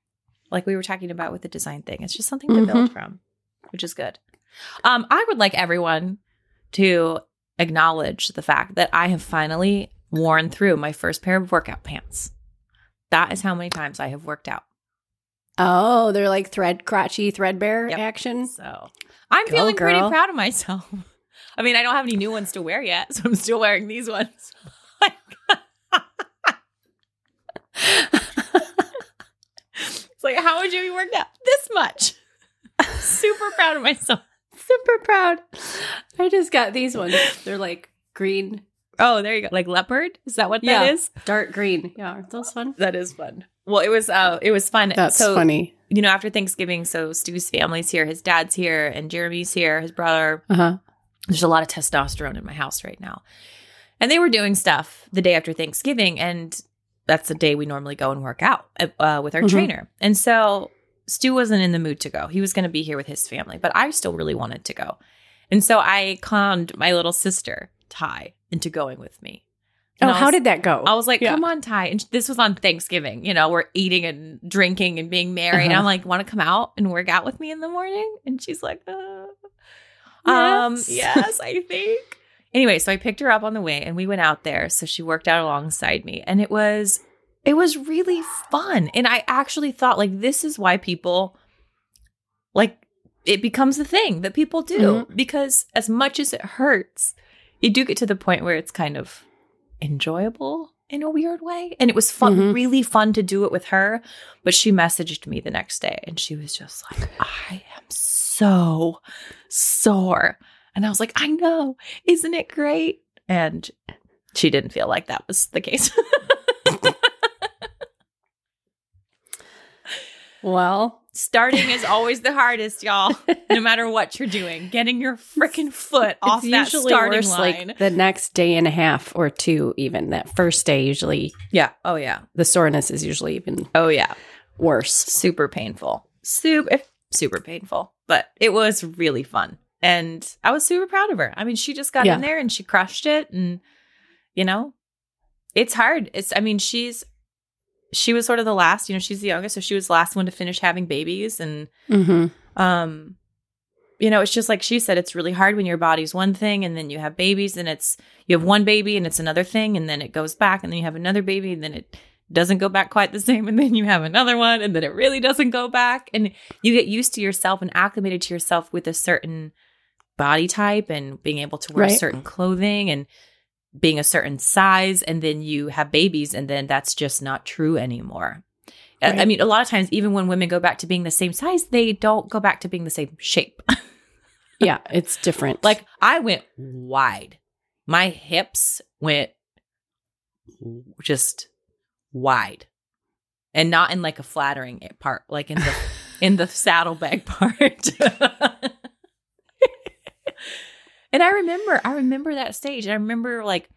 like we were talking about with the design thing. It's just something to build from, which is good. Um, I would like everyone to acknowledge the fact that I have finally worn through my first pair of workout pants. That is how many times I have worked out. Oh, they're like thread crotchy threadbare Yep. action. So I'm Go, feeling pretty proud of myself. I mean, I don't have any new ones to wear yet, so I'm still wearing these ones. it's like, how would you be worked out this much? Super proud of myself. Super proud. I just got these ones. They're like green. Oh, there you go. Like leopard? Is that what Yeah. that is? Dark green. Yeah, aren't those fun? That is fun. Well, it was uh it was fun. That's so, funny. You know, after Thanksgiving, so Stu's family's here, his dad's here, and Jeremy's here, his brother, Uh huh. there's a lot of testosterone in my house right now. And they were doing stuff the day after Thanksgiving, and that's the day we normally go and work out uh, with our Mhm. trainer. And so Stu wasn't in the mood to go. He was going to be here with his family, but I still really wanted to go. And so I conned my little sister, Ty, into going with me. And Oh, I how did that go? I was like, Yeah. come on, Ty. And this was on Thanksgiving. You know, we're eating and drinking and being merry. And Uh-huh. I'm like, want to come out and work out with me in the morning? And she's like, uh, um, Yes. yes, I think. Anyway, so I picked her up on the way and we went out there. So she worked out alongside me. And it was it was really fun. And I actually thought like this is why people like it becomes a thing that people do. Because as much as it hurts, you do get to the point where it's kind of enjoyable in a weird way. And it was fun, Mhm. really fun to do it with her. But she messaged me the next day and she was just like, I am so sore. And I was like, I know. Isn't it great? And she didn't feel like that was the case. well, Starting is always the hardest, y'all. No matter what you're doing, getting your freaking foot off it's that starting worse line. like the next day and a half or two, even. That first day, usually yeah. Oh yeah. the soreness is usually even Oh yeah. worse. Super painful. Super super painful. But it was really fun. And I was super proud of her. I mean, she just got Yeah. in there and she crushed it. And you know, it's hard. It's I mean, she's she was sort of the last, you know, she's the youngest, so she was the last one to finish having babies. And Mm-hmm. um you know it's just like she said it's really hard when your body's one thing and then you have babies and it's you have one baby and it's another thing and then it goes back and then you have another baby and then it doesn't go back quite the same and then you have another one and then it really doesn't go back and you get used to yourself and acclimated to yourself with a certain body type and being able to wear Right. certain clothing and being a certain size and then you have babies and then that's just not true anymore I- I mean, a lot of times, even when women go back to being the same size, they don't go back to being the same shape. Yeah, it's different. like I went wide, my hips went just wide, and not in like a flattering part, like in the in the saddlebag part. and I remember, I remember that stage, and I remember like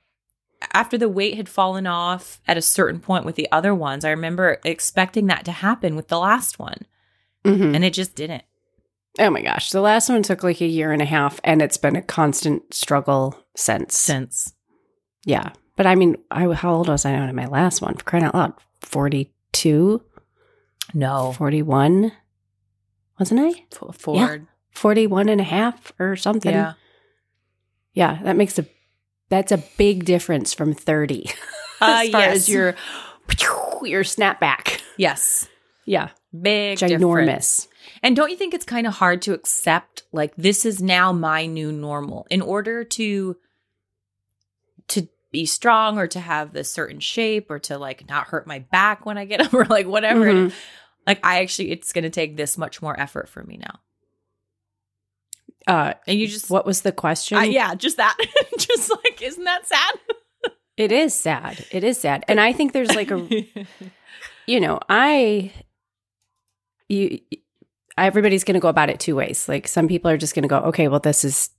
after the weight had fallen off at a certain point with the other ones, I remember expecting that to happen with the last one, Mhm. and it just didn't. oh my gosh, the last one took like a year and a half, and it's been a constant struggle since. Since Yeah, but I mean, I how old was I on my last one? For crying out loud, 42, no, 41? wasn't I? F- Ford, 41 and a half or something. yeah. Yeah, that makes a that's a big difference from 30 Uh, as far yes. as your your snapback. Yes. Yeah, Big ginormous. difference. And don't you think it's kind of hard to accept like this is now my new normal in order to to be strong or to have this certain shape or to like not hurt my back when I get up or like whatever. Mhm. Like I actually, it's going to take this much more effort for me now. Uh, And you just, what was the question? I- yeah, just that. just like, isn't that sad? It is sad. It is sad. And I think there's like a, you know, I, you, everybody's going to go about it two ways. Like some people are just going to go, okay, well, this is,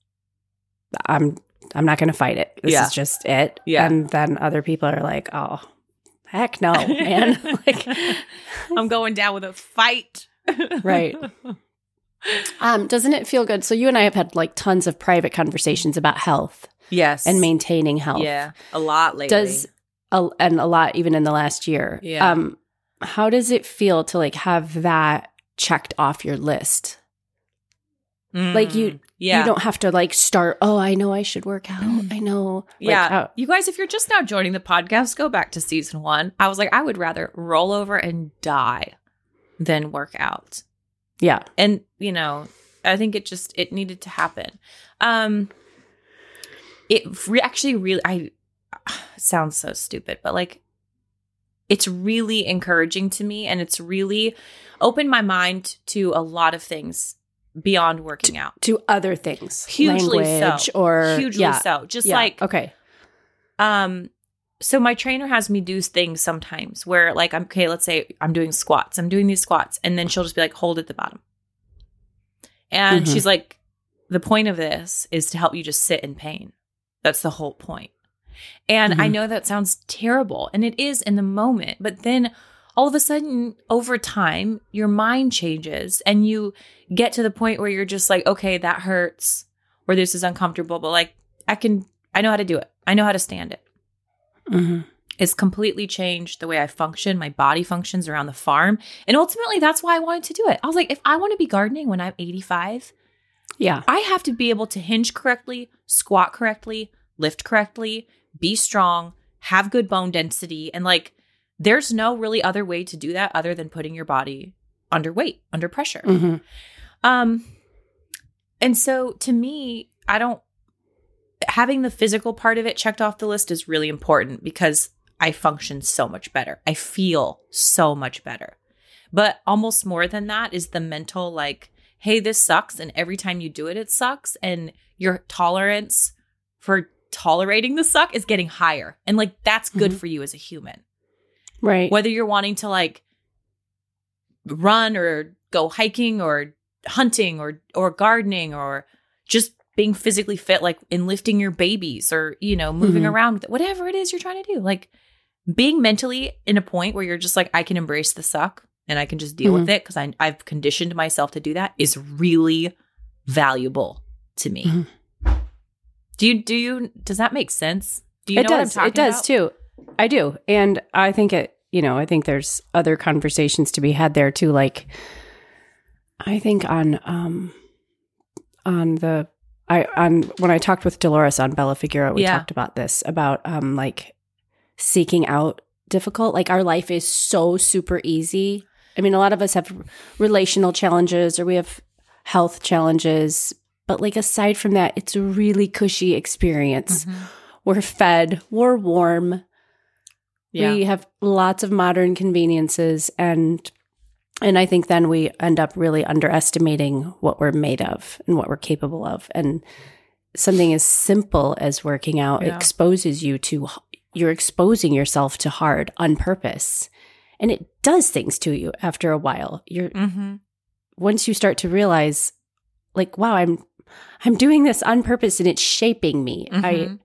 I'm, I'm not going to fight it. This Yeah. is just it. Yeah. And then other people are like, oh, heck no, man. like, I'm going down with a fight. Right. Um, doesn't it feel good? So you and I have had like tons of private conversations about health Yes. and maintaining health. Yeah. A lot lately. does a, and a lot even in the last year. Yeah. Um, how does it feel to like have that checked off your list? like you- Mm, yeah. You don't have to like start. Oh, I know I should work out. I know. Like, yeah. how- you guys, if you're just now joining the podcast, go back to season one. I was like, I would rather roll over and die than work out. Yeah. And, you know, I think it just it needed to happen. Um it re- actually really I sounds so stupid, but like it's really encouraging to me and it's really opened my mind to a lot of things beyond working out. To other things, Hugely language so. or Hugely yeah, so. Just yeah. like okay, um so my trainer has me do things sometimes where like I'm okay, let's say I'm doing squats. I'm doing these squats and then she'll just be like hold at the bottom. And Mhm. she's like the point of this is to help you just sit in pain. That's the whole point. And I Mhm. know that sounds terrible and it is in the moment, but then all of a sudden over time your mind changes and you get to the point where you're just like okay, that hurts or this is uncomfortable, but like I can I know how to do it. I know how to stand it Mhm. it's completely changed the way I function, my body functions around the farm. And ultimately, that's why I wanted to do it. I was like, if I want to be gardening when I'm 85, yeah, I have to be able to hinge correctly, squat correctly, lift correctly, be strong, have good bone density. And like, there's no really other way to do that other than putting your body under weight, under pressure. hmm Um, and so to me, I don't having the physical part of it checked off the list is really important because I function so much better. I feel so much better. But almost more than that is the mental like, hey, this sucks. And every time you do it, it sucks. And your tolerance for tolerating the suck is getting higher. And like, that's good Mhm. for you as a human right. whether you're wanting to like run or go hiking or hunting or or gardening or just being physically fit like in lifting your babies or you know moving Mhm. around whatever it is you're trying to do like being mentally in a point where you're just like I can embrace the suck and I can just deal with it because I I've conditioned myself to do that is really valuable to me. Mhm. Do you do you does that make sense? Do you it know does. It does about? too. I do, and I think it. You know, I think there's other conversations to be had there too. Like, I think on um on the I on when I talked with Dolores on Bella Figueroa, we Yeah. talked about this about um like seeking out difficult. Like our life is so super easy. I mean, a lot of us have relational challenges or we have health challenges, but like aside from that, it's a really cushy experience. Mhm. We're fed, we're warm, Yeah. we have lots of modern conveniences and and I think then we end up really underestimating what we're made of and what we're capable of. And something as simple as working out Yeah. exposes you to you're exposing yourself to hard on purpose. And it does things to you after a while. You're mm-hmm. once you start to realize like wow, I'm I'm doing this on purpose and it's shaping me. I Mhm.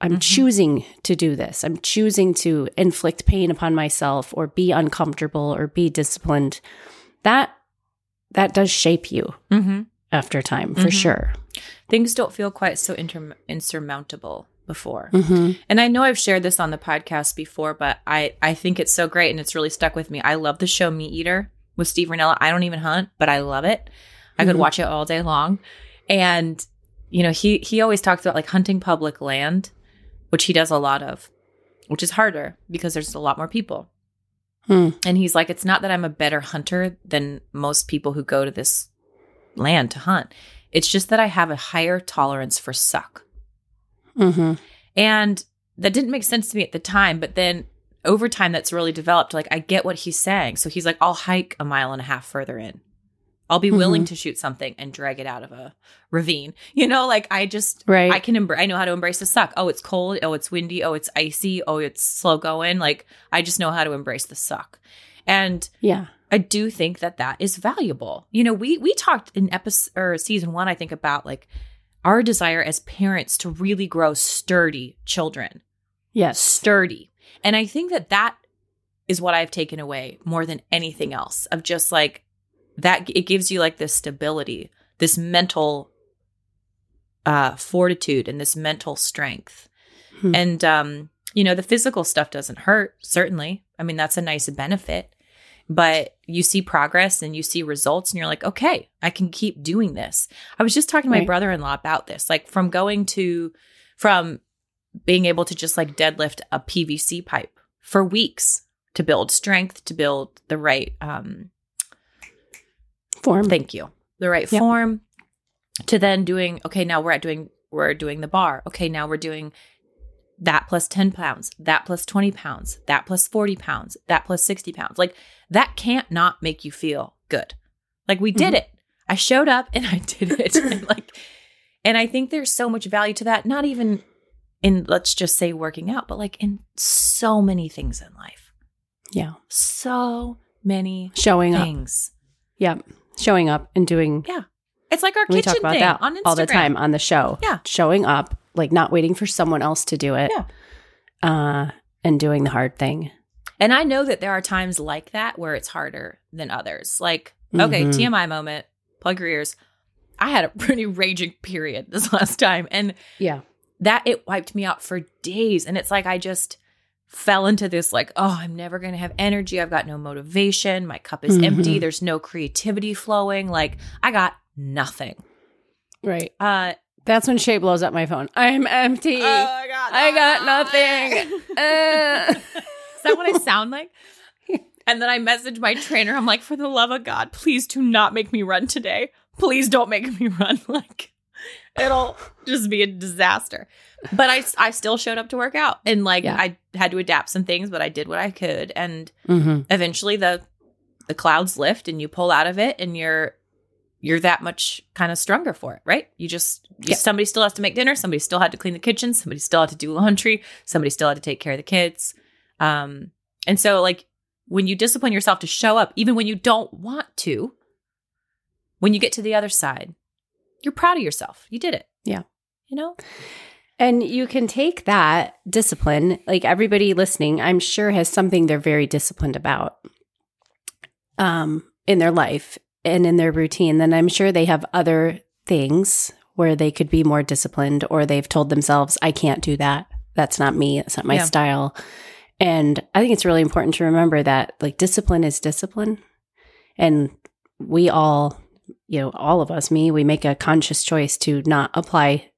I'm Mhm. choosing to do this. I'm choosing to inflict pain upon myself or be uncomfortable or be disciplined. That that does shape you Mhm. after time for Mhm. sure. things don't feel quite so inter- insurmountable before. Mm-hmm. And I know I've shared this on the podcast before, but I I think it's so great and it's really stuck with me. I love the show Meat Eater with Steve Rinella. I don't even hunt, but I love it. I could Mhm. watch it all day long. And you know, he he always talks about like hunting public land, which he does a lot of, which is harder because there's a lot more people. Hmm. And he's like, it's not that I'm a better hunter than most people who go to this land to hunt. It's just that I have a higher tolerance for suck. Mm-hmm. And that didn't make sense to me at the time, but then over time that's really developed. Like I get what he's saying. So he's like, I'll hike a mile and a half further in. I'll be willing Mhm. to shoot something and drag it out of a ravine. You know, like I just Right. I can embr- I know how to embrace the suck. Oh, it's cold. Oh, it's windy. Oh, it's icy. Oh, it's slow going. Like I just know how to embrace the suck. And yeah. I do think that that is valuable. You know, we we talked in episode or season 1 I think about like our desire as parents to really grow sturdy children. Yes. Sturdy. And I think that that is what I've taken away more than anything else of just like that it gives you like this stability, this mental uh fortitude and this mental strength. Hmm. And um you know, the physical stuff doesn't hurt, certainly. I mean, that's a nice benefit. But you see progress and you see results and you're like, "Okay, I can keep doing this." I was just talking to my brother-in-law about this, like from going to from being able to just like deadlift a PVC pipe for weeks to build strength, to build the right um Form. thank you the right Yep. form to then doing okay now we're at doing we're doing the bar okay now we're doing that plus 10 pounds that plus 20 pounds that plus 40 pounds that plus 60 pounds like that can't not make you feel good like we did Mhm. it i showed up and i did it and like and i think there's so much value to that not even in let's just say working out but like in so many things in life yeah. so many Showing up. things Yep. Showing up and doing Yeah. It's like our we kitchen talk about thing that on Instagram. all the time on the show. Yeah. Showing up, like not waiting for someone else to do it. Yeah. Uh and doing the hard thing. And I know that there are times like that where it's harder than others. Like, okay, Mhm. TMI moment, plug your ears. I had a pretty raging period this last time and Yeah. that it wiped me out for days and it's like I just fell into this like, oh, I'm never going to have energy. I've got no motivation. My cup is Mhm. empty. There's no creativity flowing. Like, I got nothing. Right. Uh That's when Shay blows up my phone. I'm empty. I got I got nothing. Uh. Is that what I sound like? And then I message my trainer. I'm like, for the love of God, please do not make me run today. Please don't make me run. Like, it'll just be a disaster. But I, I still showed up to work out, and like Yeah. I had to adapt some things, but I did what I could, and hmm eventually the the clouds lift, and you pull out of it, and you're you're that much kind of stronger for it, right? You just Yeah. somebody still has to make dinner, somebody still had to clean the kitchen, somebody still had to do laundry, somebody still had to take care of the kids. Um, and so like when you discipline yourself to show up, even when you don't want to, when you get to the other side, you're proud of yourself. You did it. Yeah. You know? And you can take that discipline, like everybody listening, I'm sure has something they're very disciplined about um, in their life and in their routine. Then I'm sure they have other things where they could be more disciplined or they've told themselves, I can't do that. That's not me. That's not my Yeah. style. And I think it's really important to remember that like discipline is discipline. And we all, you know, all of us, me, we make a conscious choice to not apply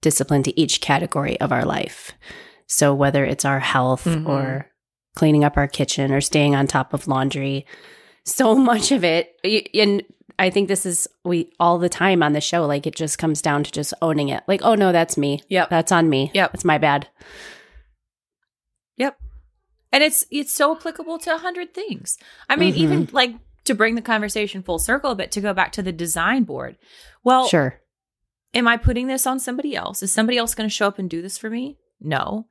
discipline to each category of our life. So whether it's our health Mhm. or cleaning up our kitchen or staying on top of laundry, so much of it and I think this is we all the time on the show like it just comes down to just owning it. Like, oh no, that's me. Yep. That's on me. Yep. It's my bad. Yep. And it's it's so applicable to a hundred things. I mean, even like to bring the conversation full circle a bit, to go back to the design board. Well, Sure. am I putting this on somebody else? Is somebody else going to show up and do this for me? No.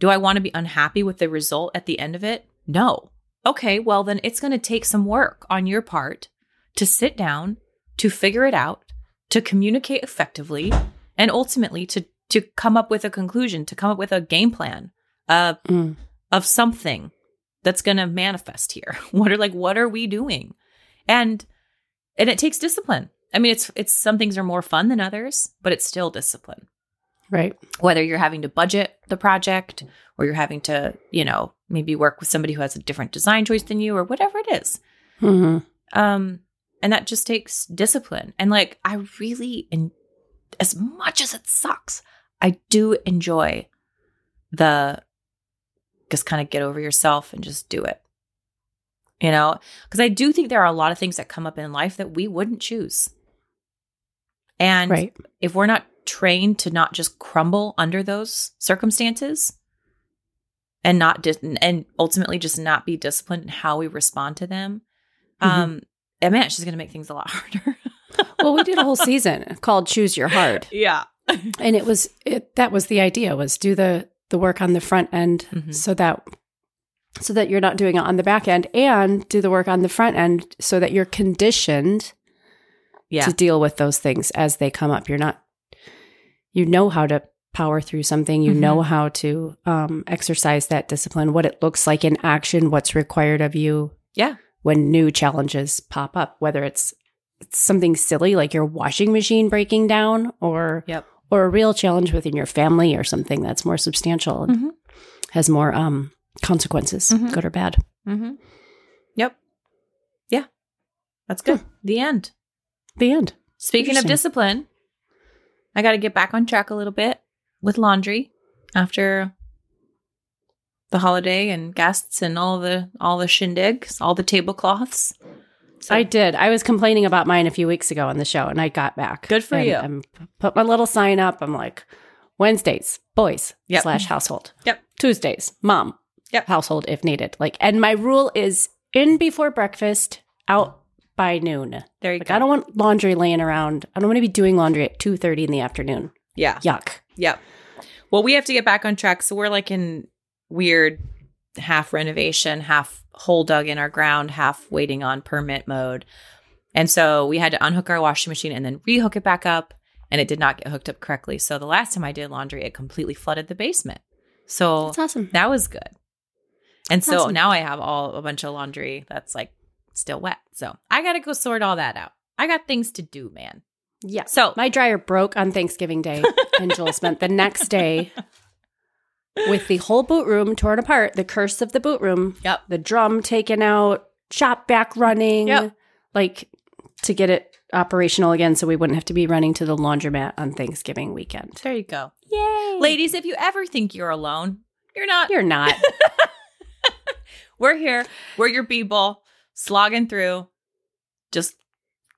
Do I want to be unhappy with the result at the end of it? No. Okay, well, then it's going to take some work on your part to sit down, to figure it out, to communicate effectively, and ultimately to to come up with a conclusion, to come up with a game plan uh, Mm. of something that's going to manifest here. What are like what are we doing? And and it takes discipline. I mean, it's it's some things are more fun than others, but it's still discipline. Right. Whether you're having to budget the project or you're having to, you know, maybe work with somebody who has a different design choice than you or whatever it is. hmm Um and that just takes discipline. And like I really and as much as it sucks, I do enjoy the just kind of get over yourself and just do it. You know, because I do think there are a lot of things that come up in life that we wouldn't choose. And Right. if we're not trained to not just crumble under those circumstances and not dis- and ultimately just not be disciplined in how we respond to them Mhm. um and man it's just gonna make things a lot harder well, we did a whole season called "Choose Your Heart." yeah and it was it. That was the idea: was do the the work on the front end Mhm. so that so that you're not doing it on the back end, and do the work on the front end so that you're conditioned yeah to deal with those things as they come up. You're not, you know how to power through something. You Mhm. know how to um, exercise that discipline, what it looks like in action, what's required of you yeah when new challenges pop up, whether it's, it's something silly like your washing machine breaking down or, Yep. Or a real challenge within your family or something that's more substantial and Mhm. has more um, consequences, Mhm. good or bad. mm-hmm. yep yeah that's good the end The end. Speaking of discipline, I got to get back on track a little bit with laundry after the holiday and guests and all the all the shindigs, all the tablecloths. So I did. I was complaining about mine a few weeks ago on the show, and I got back. Good for And you. I'm put my little sign up. I'm like, Wednesdays, boys Yep. slash household. Yep. Tuesdays, mom. Yep. Household if needed. Like, and my rule is in before breakfast, out by noon. there you Like, go. I don't want laundry laying around. I don't want to be doing laundry at two thirty in the afternoon. yeah. Yuck. Yep. Well, we have to get back on track. So we're like in weird half renovation, half hole dug in our ground, half waiting on permit mode. And so we had to unhook our washing machine and then rehook it back up. And it did not get hooked up correctly. So the last time I did laundry, it completely flooded the basement. So That's awesome. that was good. And so Awesome. now I have all a bunch of laundry that's like still wet. So I got to go sort all that out. I got things to do, man. Yeah. So My dryer broke on Thanksgiving Day, and Joel spent the next day with the whole boot room torn apart, the curse of the boot room, Yep. the drum taken out, shop back running, Yep. like to get it operational again so we wouldn't have to be running to the laundromat on Thanksgiving weekend. there you go. Yay. Ladies, if you ever think you're alone, you're not. You're not. We're here. We're your people, slogging through, just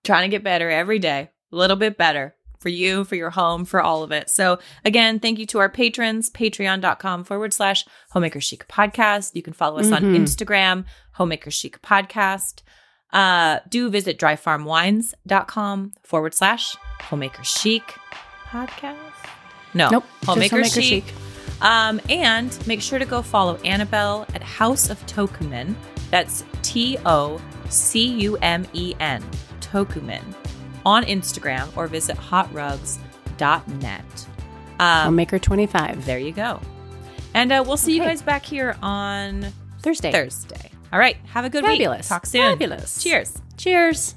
trying to get better every day, a little bit better for you, for your home, for all of it. So, again, thank you to our patrons, patreon.com forward slash homemaker chic podcast. You can follow us on Mhm. Instagram, homemaker chic podcast. Uh, do visit dryfarmwines.com forward slash homemaker chic podcast. No, Nope. homemaker, Homemaker chic. Um, and make sure to go follow Annabelle at House of Tocumen. That's T O C U M E N, Tocumen, on Instagram or visit hotrugs.net. Um, Homemaker 25. there you go. And uh, we'll see you guys back here on Thursday. Thursday. All right. Have a good Fabulous. week. Talk soon. Fabulous. Cheers. Cheers.